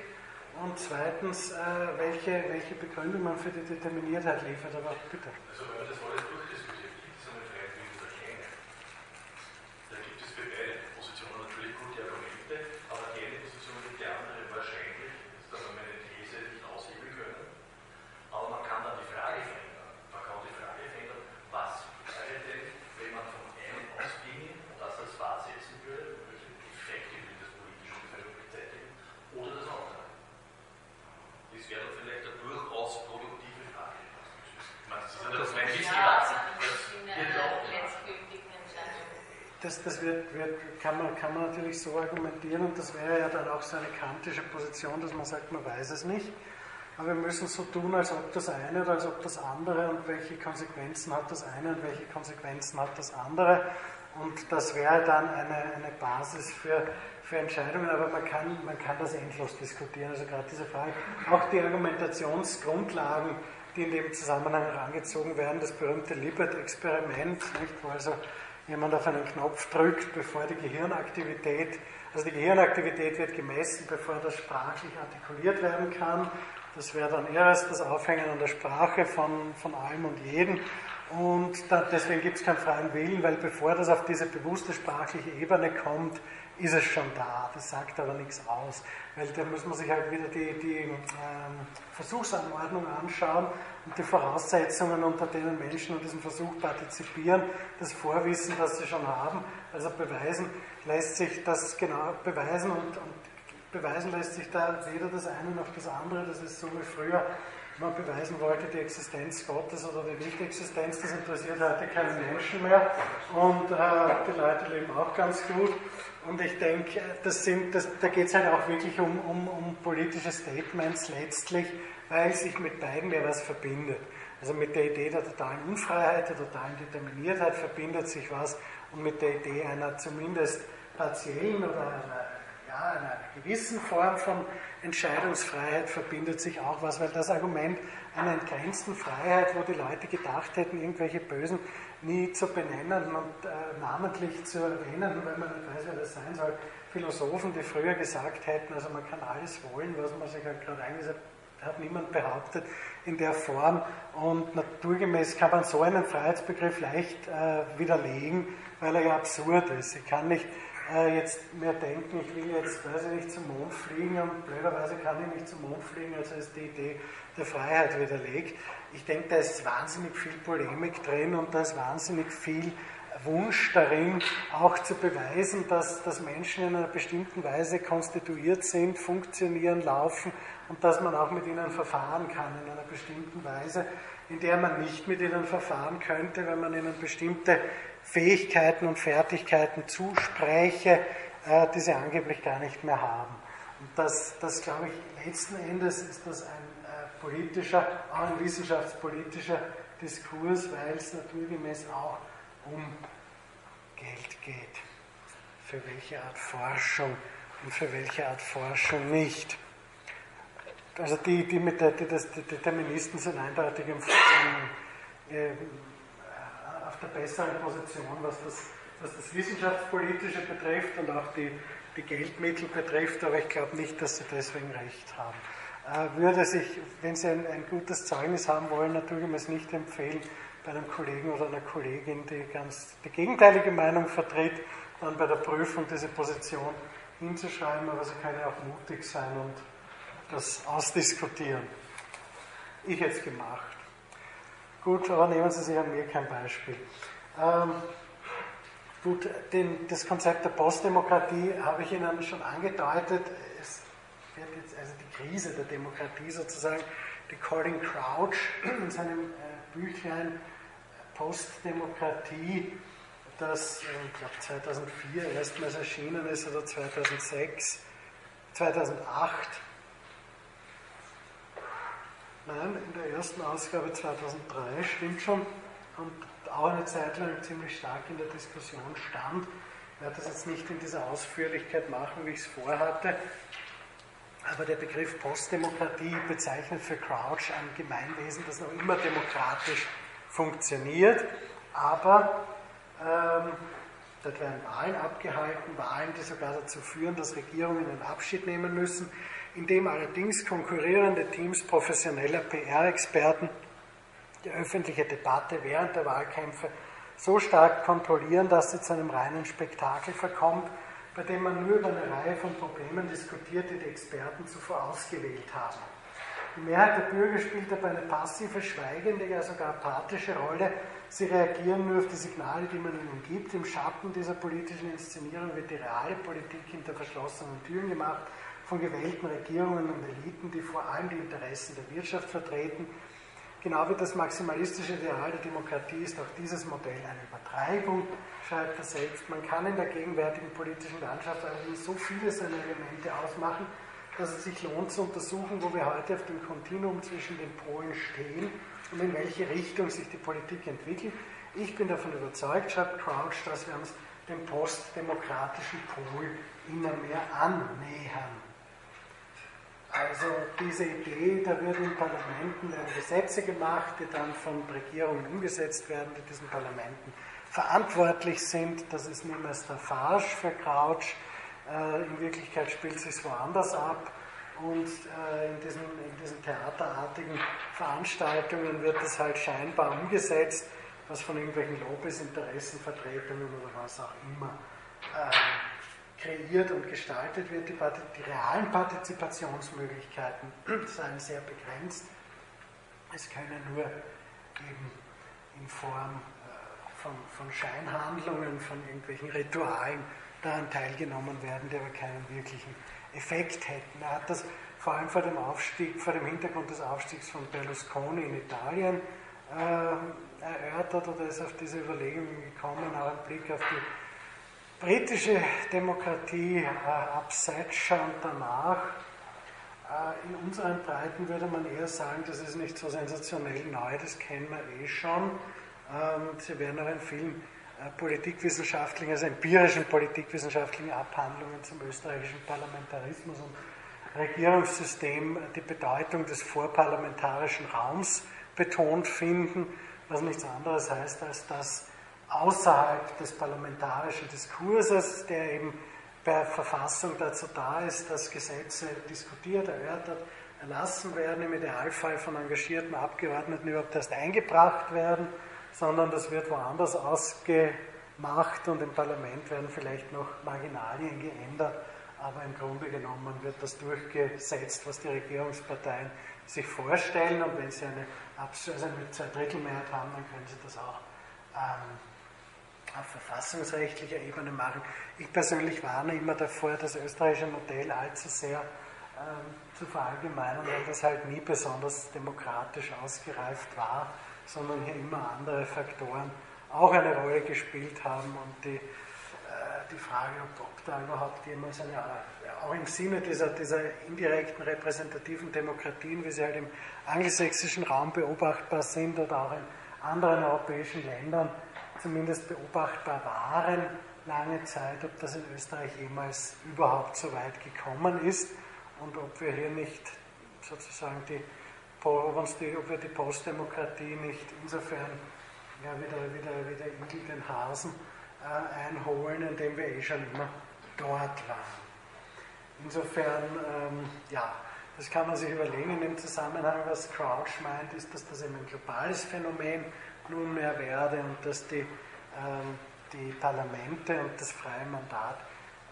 und zweitens, äh, welche, welche Begründung man für die Determiniertheit liefert. Aber bitte. Also wenn man das alles durchdiskutiert, gibt es eine Freiheit wie oder keine. Da gibt es für beide Positionen natürlich gute Argumente, aber die eine Position wird die andere wahrscheinlich, dass man meine These nicht aushebeln können. Aber man kann dann die Frage verändern. Man kann die Frage verändern, was wäre denn, wenn man von einem ausginge das als wahr setzen würde, welche Effekte würde das politische Gefälle betätigen, oder das andere. Das wäre dann vielleicht eine durchaus produktive Frage. Ich meine, das ist ja das mein das, das wird, wird, kann, man, natürlich so argumentieren und das wäre ja dann auch so eine kantische Position, dass man sagt, man weiß es nicht. Aber wir müssen so tun, als ob das eine oder als ob das andere und welche Konsequenzen hat das eine und welche Konsequenzen hat das andere. Und das wäre dann eine, eine Basis für, für Entscheidungen, aber man kann, man kann das endlos diskutieren. Also gerade diese Frage, auch die Argumentationsgrundlagen die in dem Zusammenhang herangezogen werden. Das berühmte Libet-Experiment, wo also jemand auf einen Knopf drückt, bevor die Gehirnaktivität, also die Gehirnaktivität wird gemessen, bevor das sprachlich artikuliert werden kann. Das wäre dann erst das Aufhängen an der Sprache von, von allem und jedem. Und da, deswegen gibt es keinen freien Willen, weil bevor das auf diese bewusste sprachliche Ebene kommt, ist es schon da. Das sagt aber nichts aus. Weil da muss man sich halt wieder die, die ähm, Versuchsanordnung anschauen und die Voraussetzungen, unter denen Menschen an diesem Versuch partizipieren, das Vorwissen, das sie schon haben. Also beweisen lässt sich das genau beweisen und, und beweisen lässt sich da weder das eine noch das andere. Das ist so wie früher man beweisen wollte, die Existenz Gottes oder die Nicht-Existenz, das interessiert heute keinen Menschen mehr. Und äh, die Leute leben auch ganz gut. Und ich denke, das sind, das, da geht es halt auch wirklich um, um, um politische Statements letztlich, weil sich mit beiden ja was verbindet. Also mit der Idee der totalen Unfreiheit, der totalen Determiniertheit verbindet sich was und mit der Idee einer zumindest partiellen oder einer, ja, einer gewissen Form von Entscheidungsfreiheit verbindet sich auch was, weil das Argument einer entgrenzten Freiheit, wo die Leute gedacht hätten, irgendwelche Bösen nie zu benennen und äh, namentlich zu erwähnen, weil man nicht weiß, wer das sein soll. Philosophen, die früher gesagt hätten, also man kann alles wollen, was man sich halt gerade eingesetzt hat, hat niemand behauptet in der Form. Und naturgemäß kann man so einen Freiheitsbegriff leicht äh, widerlegen, weil er ja absurd ist. Ich kann nicht äh, jetzt mir denken, ich will jetzt, weiß ich nicht, zum Mond fliegen und blöderweise kann ich nicht zum Mond fliegen, also ist die Idee der Freiheit widerlegt. Ich denke, da ist wahnsinnig viel Polemik drin und da ist wahnsinnig viel Wunsch darin, auch zu beweisen, dass, dass Menschen in einer bestimmten Weise konstituiert sind, funktionieren, laufen und dass man auch mit ihnen verfahren kann in einer bestimmten Weise, in der man nicht mit ihnen verfahren könnte, wenn man ihnen bestimmte Fähigkeiten und Fertigkeiten zuspräche, äh, die sie angeblich gar nicht mehr haben. Und das, das glaube ich, letzten Endes ist das ein politischer, auch ein wissenschaftspolitischer Diskurs, weil es naturgemäß auch um Geld geht. Für welche Art Forschung und für welche Art Forschung nicht. Also die, die mit der, die, das, die Deterministen sind eindeutig im, im auf der besseren Position, was das, was das Wissenschaftspolitische betrifft und auch die, die Geldmittel betrifft, aber ich glaube nicht, dass Sie deswegen recht haben. Äh, würde sich, wenn Sie ein, ein, gutes Zeugnis haben wollen, natürlich nicht empfehlen, bei einem Kollegen oder einer Kollegin, die ganz die gegenteilige Meinung vertritt, dann bei der Prüfung diese Position hinzuschreiben, aber Sie können auch mutig sein und das ausdiskutieren. Ich hätte es gemacht. Gut, aber nehmen Sie sich an mir kein Beispiel. Ähm, gut, den, das Konzept der Postdemokratie habe ich Ihnen schon angedeutet. Wird jetzt also die Krise der Demokratie sozusagen, die Colin Crouch in seinem äh, Büchlein Postdemokratie, das äh, ich glaube 2004 erstmals erschienen ist oder 2006, 2008 Nein, in der ersten Ausgabe 2003 stimmt schon. Und auch eine Zeit lang ziemlich stark in der Diskussion stand. Ich werde das jetzt nicht in dieser Ausführlichkeit machen, wie ich es vorhatte, aber der Begriff Postdemokratie bezeichnet für Crouch ein Gemeinwesen, das noch immer demokratisch funktioniert, aber ähm, dort werden Wahlen abgehalten, Wahlen, die sogar dazu führen, dass Regierungen einen Abschied nehmen müssen in dem allerdings konkurrierende Teams professioneller PR-Experten die öffentliche Debatte während der Wahlkämpfe so stark kontrollieren, dass sie zu einem reinen Spektakel verkommt, bei dem man nur über eine Reihe von Problemen diskutiert, die die Experten zuvor ausgewählt haben. Die Mehrheit der Bürger spielt dabei eine passive, schweigende, ja sogar apathische Rolle. Sie reagieren nur auf die Signale, die man ihnen gibt. Im Schatten dieser politischen Inszenierung wird die reale Politik hinter verschlossenen Türen gemacht von gewählten Regierungen und Eliten, die vor allem die Interessen der Wirtschaft vertreten. Genau wie das maximalistische Ideal der Demokratie ist auch dieses Modell eine Übertreibung, er selbst. Man kann in der gegenwärtigen politischen Landschaft allerdings so viele seiner Elemente ausmachen, dass es sich lohnt zu untersuchen, wo wir heute auf dem Kontinuum zwischen den Polen stehen und in welche Richtung sich die Politik entwickelt. Ich bin davon überzeugt, schreibt Crouch, dass wir uns dem postdemokratischen Pol immer mehr annähern. Also diese Idee, da werden in Parlamenten Gesetze gemacht, die dann von Regierungen umgesetzt werden, die diesen Parlamenten verantwortlich sind. Das ist nicht mehr Staffage für Crouch. Äh, in Wirklichkeit spielt es sich woanders ab. Und äh, in, diesen, in diesen theaterartigen Veranstaltungen wird das halt scheinbar umgesetzt, was von irgendwelchen Lobbys, Interessenvertretungen oder was auch immer äh, kreiert und gestaltet wird. Die, die realen Partizipationsmöglichkeiten seien sehr begrenzt. Es können nur eben in Form von, von Scheinhandlungen, von irgendwelchen Ritualen daran teilgenommen werden, die aber keinen wirklichen Effekt hätten. Er hat das vor allem vor dem Aufstieg, vor dem Hintergrund des Aufstiegs von Berlusconi in Italien äh, erörtert oder ist auf diese Überlegungen gekommen, auch im Blick auf die britische Demokratie äh, ab Thatcher und danach. Äh, in unseren Breiten würde man eher sagen, das ist nicht so sensationell neu, das kennen wir eh schon. Ähm, Sie werden auch in vielen äh, politikwissenschaftlichen, also empirischen politikwissenschaftlichen Abhandlungen zum österreichischen Parlamentarismus und Regierungssystem die Bedeutung des vorparlamentarischen Raums betont finden, was nichts anderes heißt, als dass außerhalb des parlamentarischen Diskurses, der eben per Verfassung dazu da ist, dass Gesetze diskutiert, erörtert, erlassen werden, im Idealfall von engagierten Abgeordneten überhaupt erst eingebracht werden, sondern das wird woanders ausgemacht und im Parlament werden vielleicht noch Marginalien geändert, aber im Grunde genommen wird das durchgesetzt, was die Regierungsparteien sich vorstellen. Und wenn sie eine, also eine Zweidrittelmehrheit haben, dann können sie das auch ähm, auf verfassungsrechtlicher Ebene machen. Ich persönlich warne immer davor, das österreichische Modell allzu sehr ähm, zu verallgemeinern, weil das halt nie besonders demokratisch ausgereift war sondern hier immer andere Faktoren auch eine Rolle gespielt haben und die, äh, die Frage, ob, da überhaupt jemals eine, auch im Sinne dieser, dieser indirekten repräsentativen Demokratien, wie sie halt im angelsächsischen Raum beobachtbar sind oder auch in anderen europäischen Ländern zumindest beobachtbar waren, lange Zeit, ob das in Österreich jemals überhaupt so weit gekommen ist und ob wir hier nicht sozusagen die ob, die, ob wir die Postdemokratie nicht insofern ja, wieder, wieder, wieder Igel den Hasen äh, einholen, indem wir eh schon immer dort waren. Insofern, ähm, ja, das kann man sich überlegen in dem Zusammenhang, was Crouch meint, ist, dass das eben ein globales Phänomen nunmehr werde und dass die, ähm, die Parlamente und das freie Mandat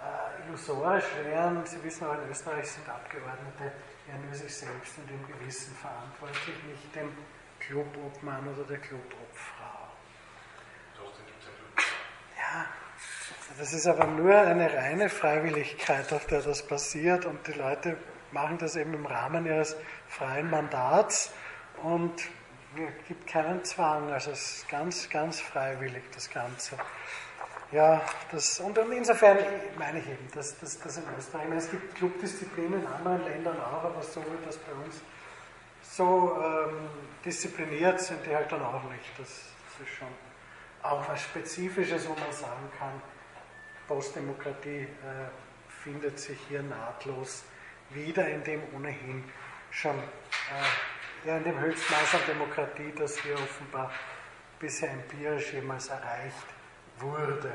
äh, illusorisch wären. Sie wissen auch, in Österreich sind Abgeordnete ja nur sich selbst und dem Gewissen verantwortlich, nicht dem Clubobmann oder der Clubobfrau. Ja, das ist aber nur eine reine Freiwilligkeit, auf der das passiert und die Leute machen das eben im Rahmen ihres freien Mandats und es gibt keinen Zwang, also es ist ganz, ganz freiwillig das Ganze. Ja, das, und insofern meine ich eben, dass das, das in Österreich, es gibt Clubdisziplinen in anderen Ländern auch, aber so wie das bei uns so ähm, diszipliniert sind die halt dann auch nicht. Das, das, ist schon auch was Spezifisches, wo man sagen kann, Postdemokratie äh, findet sich hier nahtlos wieder in dem ohnehin schon, äh, ja, in dem Höchstmaß an Demokratie, das hier offenbar bisher empirisch jemals erreicht wurde.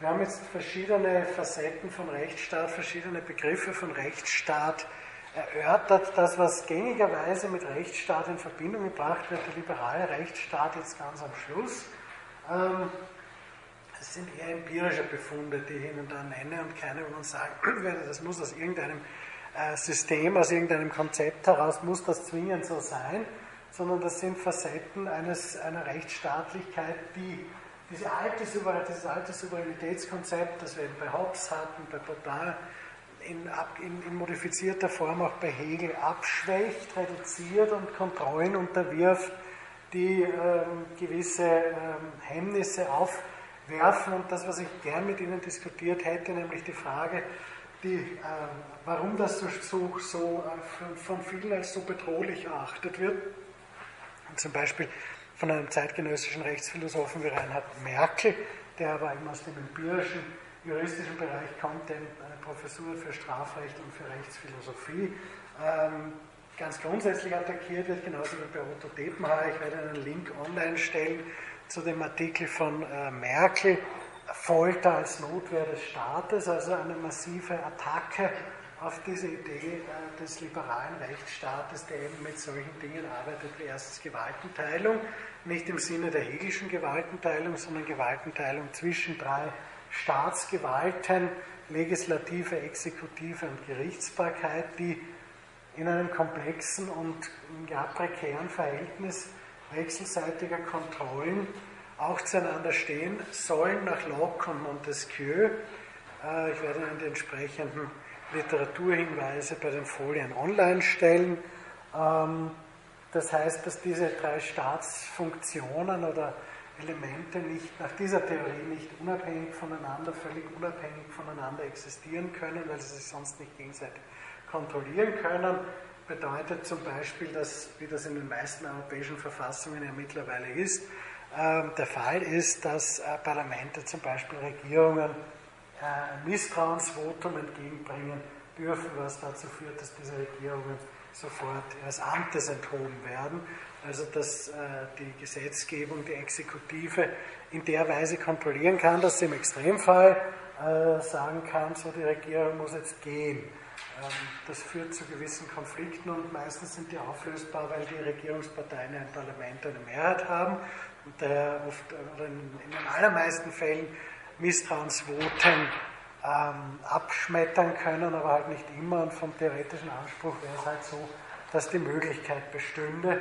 Wir haben jetzt verschiedene Facetten von Rechtsstaat, verschiedene Begriffe von Rechtsstaat erörtert. Das, was gängigerweise mit Rechtsstaat in Verbindung gebracht wird, der liberale Rechtsstaat jetzt ganz am Schluss, ähm, das sind eher empirische Befunde, die ich Ihnen da nenne und keiner von uns sagen würde, das muss aus irgendeinem äh, System, aus irgendeinem Konzept heraus, muss das zwingend so sein, sondern das sind Facetten eines, einer Rechtsstaatlichkeit, die diese alte, dieses alte Souveränitätskonzept, das wir eben bei Hobbes hatten, bei Baudin, in, in, in, modifizierter Form auch bei Hegel abschwächt, reduziert und Kontrollen unterwirft, die ähm, gewisse ähm, Hemmnisse aufwerfen. Und das, was ich gern mit Ihnen diskutiert hätte, nämlich die Frage, die, ähm, warum das so, so, äh, von vielen als so bedrohlich erachtet wird. Und zum Beispiel von einem zeitgenössischen Rechtsphilosophen wie Reinhard Merkel, der aber eben aus dem empirischen juristischen Bereich kommt, eine Professur für Strafrecht und für Rechtsphilosophie ähm, ganz grundsätzlich attackiert wird, genauso wie bei Otto Depenhauer. Ich werde einen Link online stellen zu dem Artikel von äh, Merkel, Folter als Notwehr des Staates, also eine massive Attacke auf diese Idee äh, des liberalen Rechtsstaates, der eben mit solchen Dingen arbeitet wie erstens Gewaltenteilung, nicht im Sinne der hegelischen Gewaltenteilung, sondern Gewaltenteilung zwischen drei Staatsgewalten, Legislative, Exekutive und Gerichtsbarkeit, die in einem komplexen und ja, prekären Verhältnis wechselseitiger Kontrollen auch zueinander stehen sollen nach Locke und Montesquieu. Äh, ich werde Ihnen die entsprechenden Literaturhinweise bei den Folien online stellen. Ähm, das heißt, dass diese drei Staatsfunktionen oder Elemente nicht nach dieser Theorie nicht unabhängig voneinander, völlig unabhängig voneinander existieren können, weil sie sich sonst nicht gegenseitig kontrollieren können. Bedeutet zum Beispiel, dass, wie das in den meisten europäischen Verfassungen ja mittlerweile ist, äh, der Fall ist, dass äh, Parlamente zum Beispiel Regierungen äh, Misstrauensvotum entgegenbringen dürfen, was dazu führt, dass diese Regierungen sofort ihres Amtes enthoben werden. Also dass äh, die Gesetzgebung, die Exekutive in der Weise kontrollieren kann, dass sie im Extremfall äh, sagen kann, so die Regierung muss jetzt gehen. Ähm, das führt zu gewissen Konflikten und meistens sind die auflösbar, weil die Regierungsparteien im Parlament eine Mehrheit haben und daher oft, oder in, in den allermeisten Fällen Misstrauensvoten ähm, abschmettern können, aber halt nicht immer. Und vom theoretischen Anspruch wäre es halt so, dass die Möglichkeit bestünde.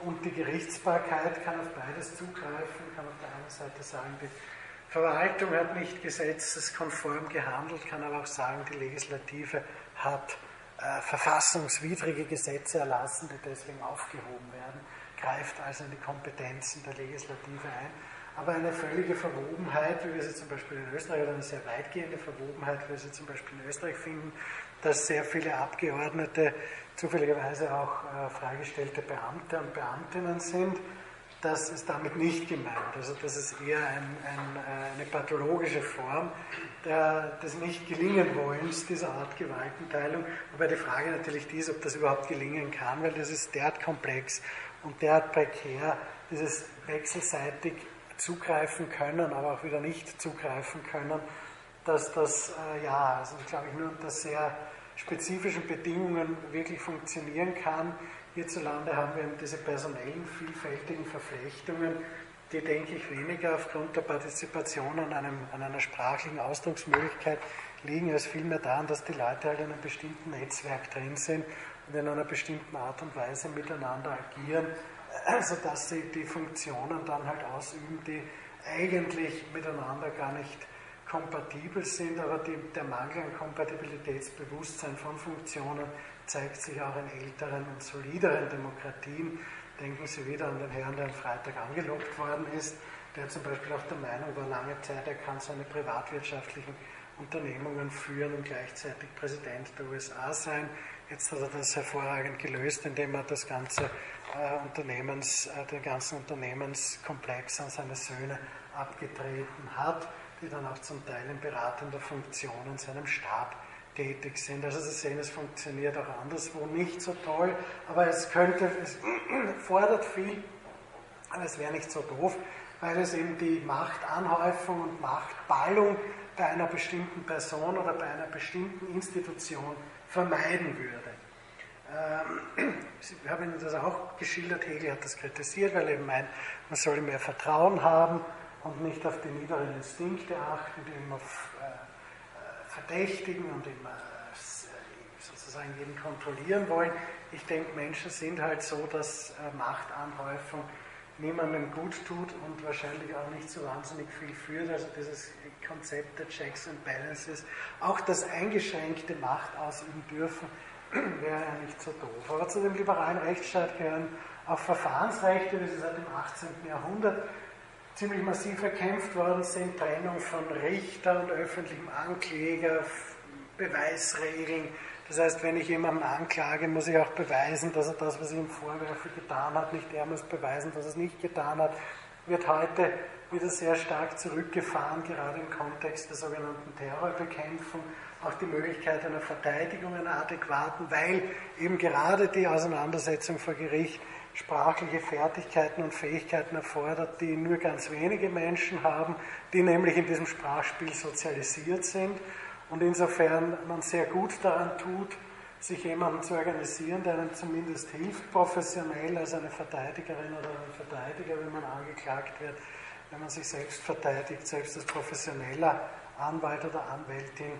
Und die Gerichtsbarkeit kann auf beides zugreifen, kann auf der einen Seite sagen, die Verwaltung hat nicht gesetzeskonform gehandelt, kann aber auch sagen, die Legislative hat äh, verfassungswidrige Gesetze erlassen, die deswegen aufgehoben werden, greift also in die Kompetenzen der Legislative ein aber eine völlige Verwobenheit, wie wir sie zum Beispiel in Österreich, oder eine sehr weitgehende Verwobenheit, wie wir sie zum Beispiel in Österreich finden, dass sehr viele Abgeordnete zufälligerweise auch äh, freigestellte Beamte und Beamtinnen sind. Das ist damit nicht gemeint. Also das ist eher ein, ein, äh, eine pathologische Form der, des Nicht-Gelingen-Wollens dieser Art Gewaltenteilung. Wobei die Frage natürlich die ist, ob das überhaupt gelingen kann, weil das ist derart komplex und derart prekär, dieses wechselseitig zugreifen können, aber auch wieder nicht zugreifen können, dass das, äh, ja, also glaube ich, nur unter sehr spezifischen Bedingungen wirklich funktionieren kann. Hierzulande haben wir eben diese personellen, vielfältigen Verflechtungen, die, denke ich, weniger aufgrund der Partizipation an, einem, an einer sprachlichen Ausdrucksmöglichkeit liegen, als vielmehr daran, dass die Leute halt in einem bestimmten Netzwerk drin sind und in einer bestimmten Art und Weise miteinander agieren, sodass sie die Funktionen dann halt ausüben, die eigentlich miteinander gar nicht kompatibel sind, aber die, der Mangel an Kompatibilitätsbewusstsein von Funktionen zeigt sich auch in älteren und solideren Demokratien. Denken Sie wieder an den Herrn, der am Freitag angelockt worden ist, der zum Beispiel auch der Meinung war, lange Zeit, er kann seine privatwirtschaftlichen Unternehmungen führen und gleichzeitig Präsident der USA sein. Jetzt hat er das hervorragend gelöst, indem er das ganze äh, Unternehmens, äh, den ganzen Unternehmenskomplex an seine Söhne abgetreten hat, die dann auch zum Teil in beratender Funktion in seinem Stab tätig sind. Also Sie sehen, es funktioniert auch anderswo nicht so toll, aber es könnte, es fordert viel, aber es wäre nicht so doof, weil es eben die Machtanhäufung und Machtballung bei einer bestimmten Person oder bei einer bestimmten Institution vermeiden würde. Ähm, ich habe Ihnen das auch geschildert, Hegel hat das kritisiert, weil er eben meint, man solle mehr Vertrauen haben und nicht auf die niederen Instinkte achten, die immer äh, äh, verdächtigen und immer äh, sozusagen jeden kontrollieren wollen. Ich denke, Menschen sind halt so, dass Machtanhäufung niemandem gut tut und wahrscheinlich auch nicht so wahnsinnig viel führt. Also dieses Konzept der Checks and Balances, auch das eingeschränkte Macht ausüben dürfen, wäre ja nicht so doof. Aber zu dem liberalen Rechtsstaat gehören auch Verfahrensrechte, wie sie seit dem 18. Jahrhundert ziemlich massiv erkämpft worden sind, Trennung von Richter und öffentlichem Ankläger, Beweisregeln. Das heißt, wenn ich jemanden anklage, muss ich auch beweisen, dass er das, was ich ihm vorwerfe, getan hat. Nicht er muss beweisen, dass er es nicht getan hat. wird heute wieder sehr stark zurückgefahren, gerade im Kontext der sogenannten Terrorbekämpfung. Auch die Möglichkeit einer Verteidigung einer adäquaten, weil eben gerade die Auseinandersetzung vor Gericht sprachliche Fertigkeiten und Fähigkeiten erfordert, die nur ganz wenige Menschen haben, die nämlich in diesem Sprachspiel sozialisiert sind. Und insofern man sehr gut daran tut, sich jemanden zu organisieren, der einem zumindest hilft, professionell als eine Verteidigerin oder ein Verteidiger, wenn man angeklagt wird, wenn man sich selbst verteidigt, selbst als professioneller Anwalt oder Anwältin,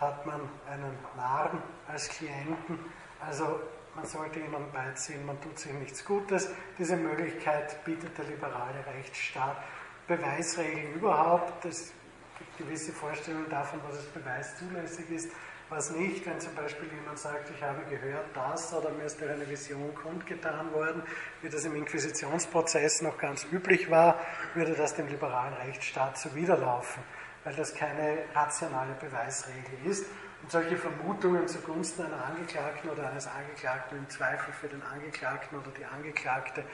hat man einen Narren als Klienten. Also man sollte jemanden beiziehen, man tut sich nichts Gutes. Diese Möglichkeit bietet der liberale Rechtsstaat. Beweisregeln überhaupt, gibt gewisse Vorstellungen davon, was als Beweis zulässig ist, was nicht. Wenn zum Beispiel jemand sagt, ich habe gehört das oder mir ist durch eine Vision kundgetan worden, wie das im Inquisitionsprozess noch ganz üblich war, würde das dem liberalen Rechtsstaat zuwiderlaufen, weil das keine rationale Beweisregel ist. Und solche Vermutungen zugunsten einer Angeklagten oder eines Angeklagten im Zweifel für den Angeklagten oder die Angeklagte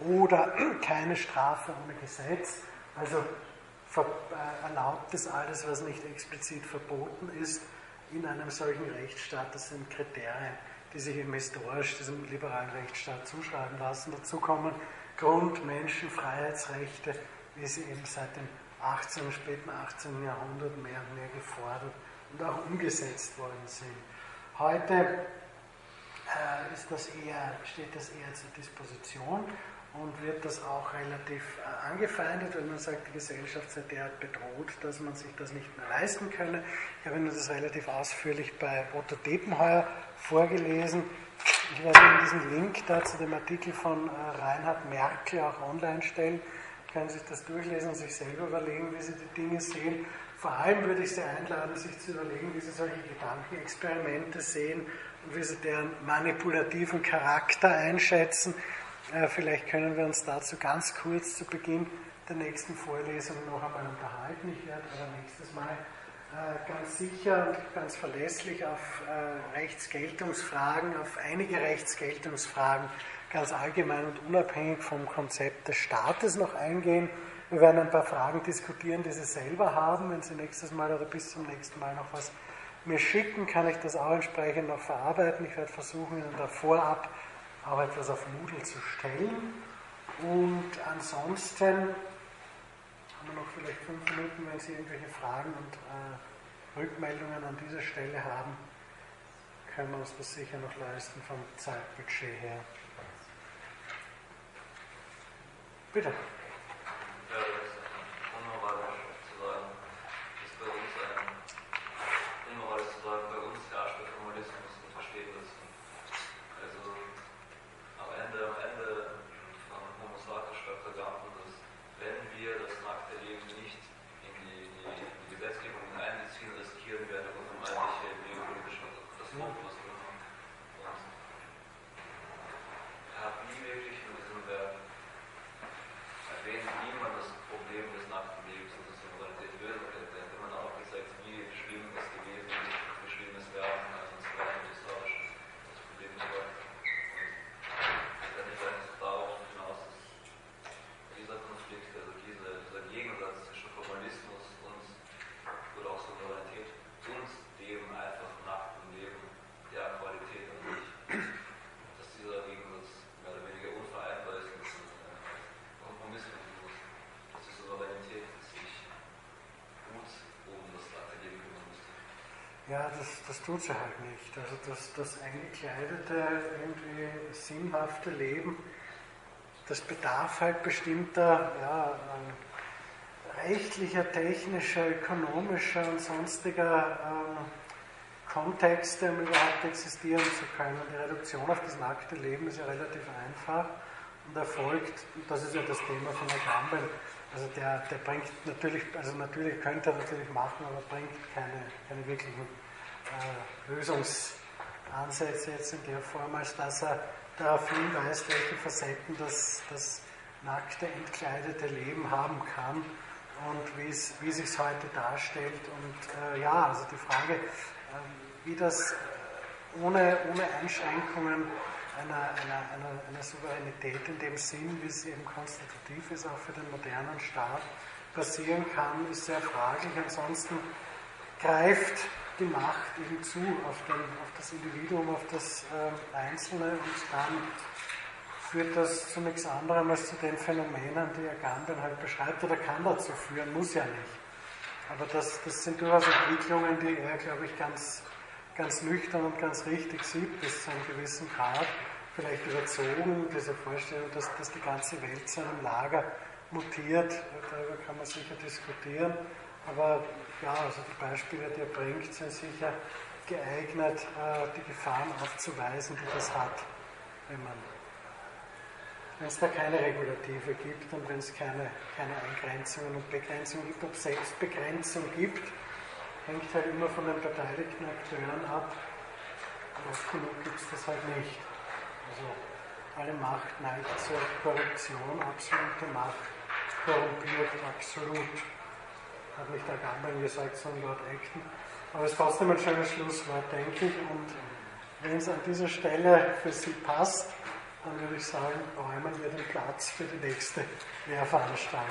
oder keine Strafe ohne Gesetz, also erlaubt es alles, was nicht explizit verboten ist, in einem solchen Rechtsstaat. Das sind Kriterien, die sich eben historisch diesem liberalen Rechtsstaat zuschreiben lassen. Dazu kommen Grund-, Menschen-, Freiheitsrechte, wie sie eben seit dem 18., späten 18. Jahrhundert mehr und mehr gefordert und auch umgesetzt worden sind. Heute äh, ist das eher, steht das eher zur Disposition und wird das auch relativ äh, angefeindet, wenn man sagt, die Gesellschaft sei derart bedroht, dass man sich das nicht mehr leisten könne. Ich habe Ihnen das relativ ausführlich bei Otto Depenheuer vorgelesen. Ich werde Ihnen diesen Link da zu dem Artikel von äh, Reinhard Merkel auch online stellen. Sie können sich das durchlesen und sich selber überlegen, wie Sie die Dinge sehen. Vor allem würde ich Sie einladen, sich zu überlegen, wie Sie solche Gedankenexperimente sehen und wie Sie deren manipulativen Charakter einschätzen. Äh, vielleicht können wir uns dazu ganz kurz zu Beginn der nächsten Vorlesung noch einmal unterhalten. Ich werde aber nächstes Mal äh, ganz sicher und ganz verlässlich auf äh, Rechtsgeltungsfragen, auf einige Rechtsgeltungsfragen ganz allgemein und unabhängig vom Konzept des Staates noch eingehen. Wir werden ein paar Fragen diskutieren, die Sie selber haben. Wenn Sie nächstes Mal oder bis zum nächsten Mal noch was mir schicken, kann ich das auch entsprechend noch verarbeiten. Ich werde versuchen, Ihnen da vorab auch etwas auf Moodle zu stellen. Und ansonsten haben wir noch vielleicht fünf Minuten, wenn Sie irgendwelche Fragen und äh, Rückmeldungen an dieser Stelle haben, können wir uns das sicher noch leisten vom Zeitbudget her. Bitte. Ja, das, das tut sie halt nicht. Also das, das eingekleidete, irgendwie sinnhafte Leben, das bedarf halt bestimmter ja, rechtlicher, technischer, ökonomischer und sonstiger ähm, Kontexte, um überhaupt existieren zu können. Die Reduktion auf das nackte Leben ist ja relativ einfach und erfolgt, und das ist ja das Thema von der Gambel, also der, der bringt natürlich, also natürlich könnte er natürlich machen, aber bringt keine, keine wirklichen äh, Lösungsansätze jetzt in der Form, als dass er darauf hinweist, welche Facetten das, das nackte, entkleidete Leben haben kann und wie es, sich heute darstellt. Und äh, ja, also die Frage, äh, wie das ohne, ohne Einschränkungen einer, einer, einer, einer Souveränität in dem Sinn, wie es eben konstitutiv ist, auch für den modernen Staat, passieren kann, ist sehr fraglich. Ansonsten greift die Macht eben zu auf, den, auf das Individuum, auf das äh, Einzelne und dann führt das zu nichts anderem als zu den Phänomenen, die Agamben halt beschreibt, oder kann dazu führen, muss ja nicht. Aber das, das sind durchaus Entwicklungen, die er, glaube ich, ganz, ganz nüchtern und ganz richtig sieht, bis zu einem gewissen Grad, vielleicht überzogen, diese Vorstellung, dass, dass die ganze Welt zu einem Lager mutiert, darüber kann man sicher diskutieren. Aber ja, also die Beispiele, die er bringt, sind sicher geeignet, äh, die Gefahren aufzuweisen, die das hat, wenn man wenn es da keine Regulative gibt und wenn es keine, keine Eingrenzungen und Begrenzungen gibt, ob es Selbstbegrenzung gibt, hängt halt immer von den beteiligten Akteuren ab. Oft genug gibt es das halt nicht. Also alle Macht neigt zur Korruption, absolute Macht korrumpiert absolut. Hat nicht der Gamben gesagt, sondern Lord Acton. Aber es ist trotzdem ein schönes Schlusswort, denke ich. Und wenn es an dieser Stelle für Sie passt, dann würde ich sagen, räumen wir den Platz für die nächste Lehrveranstaltung.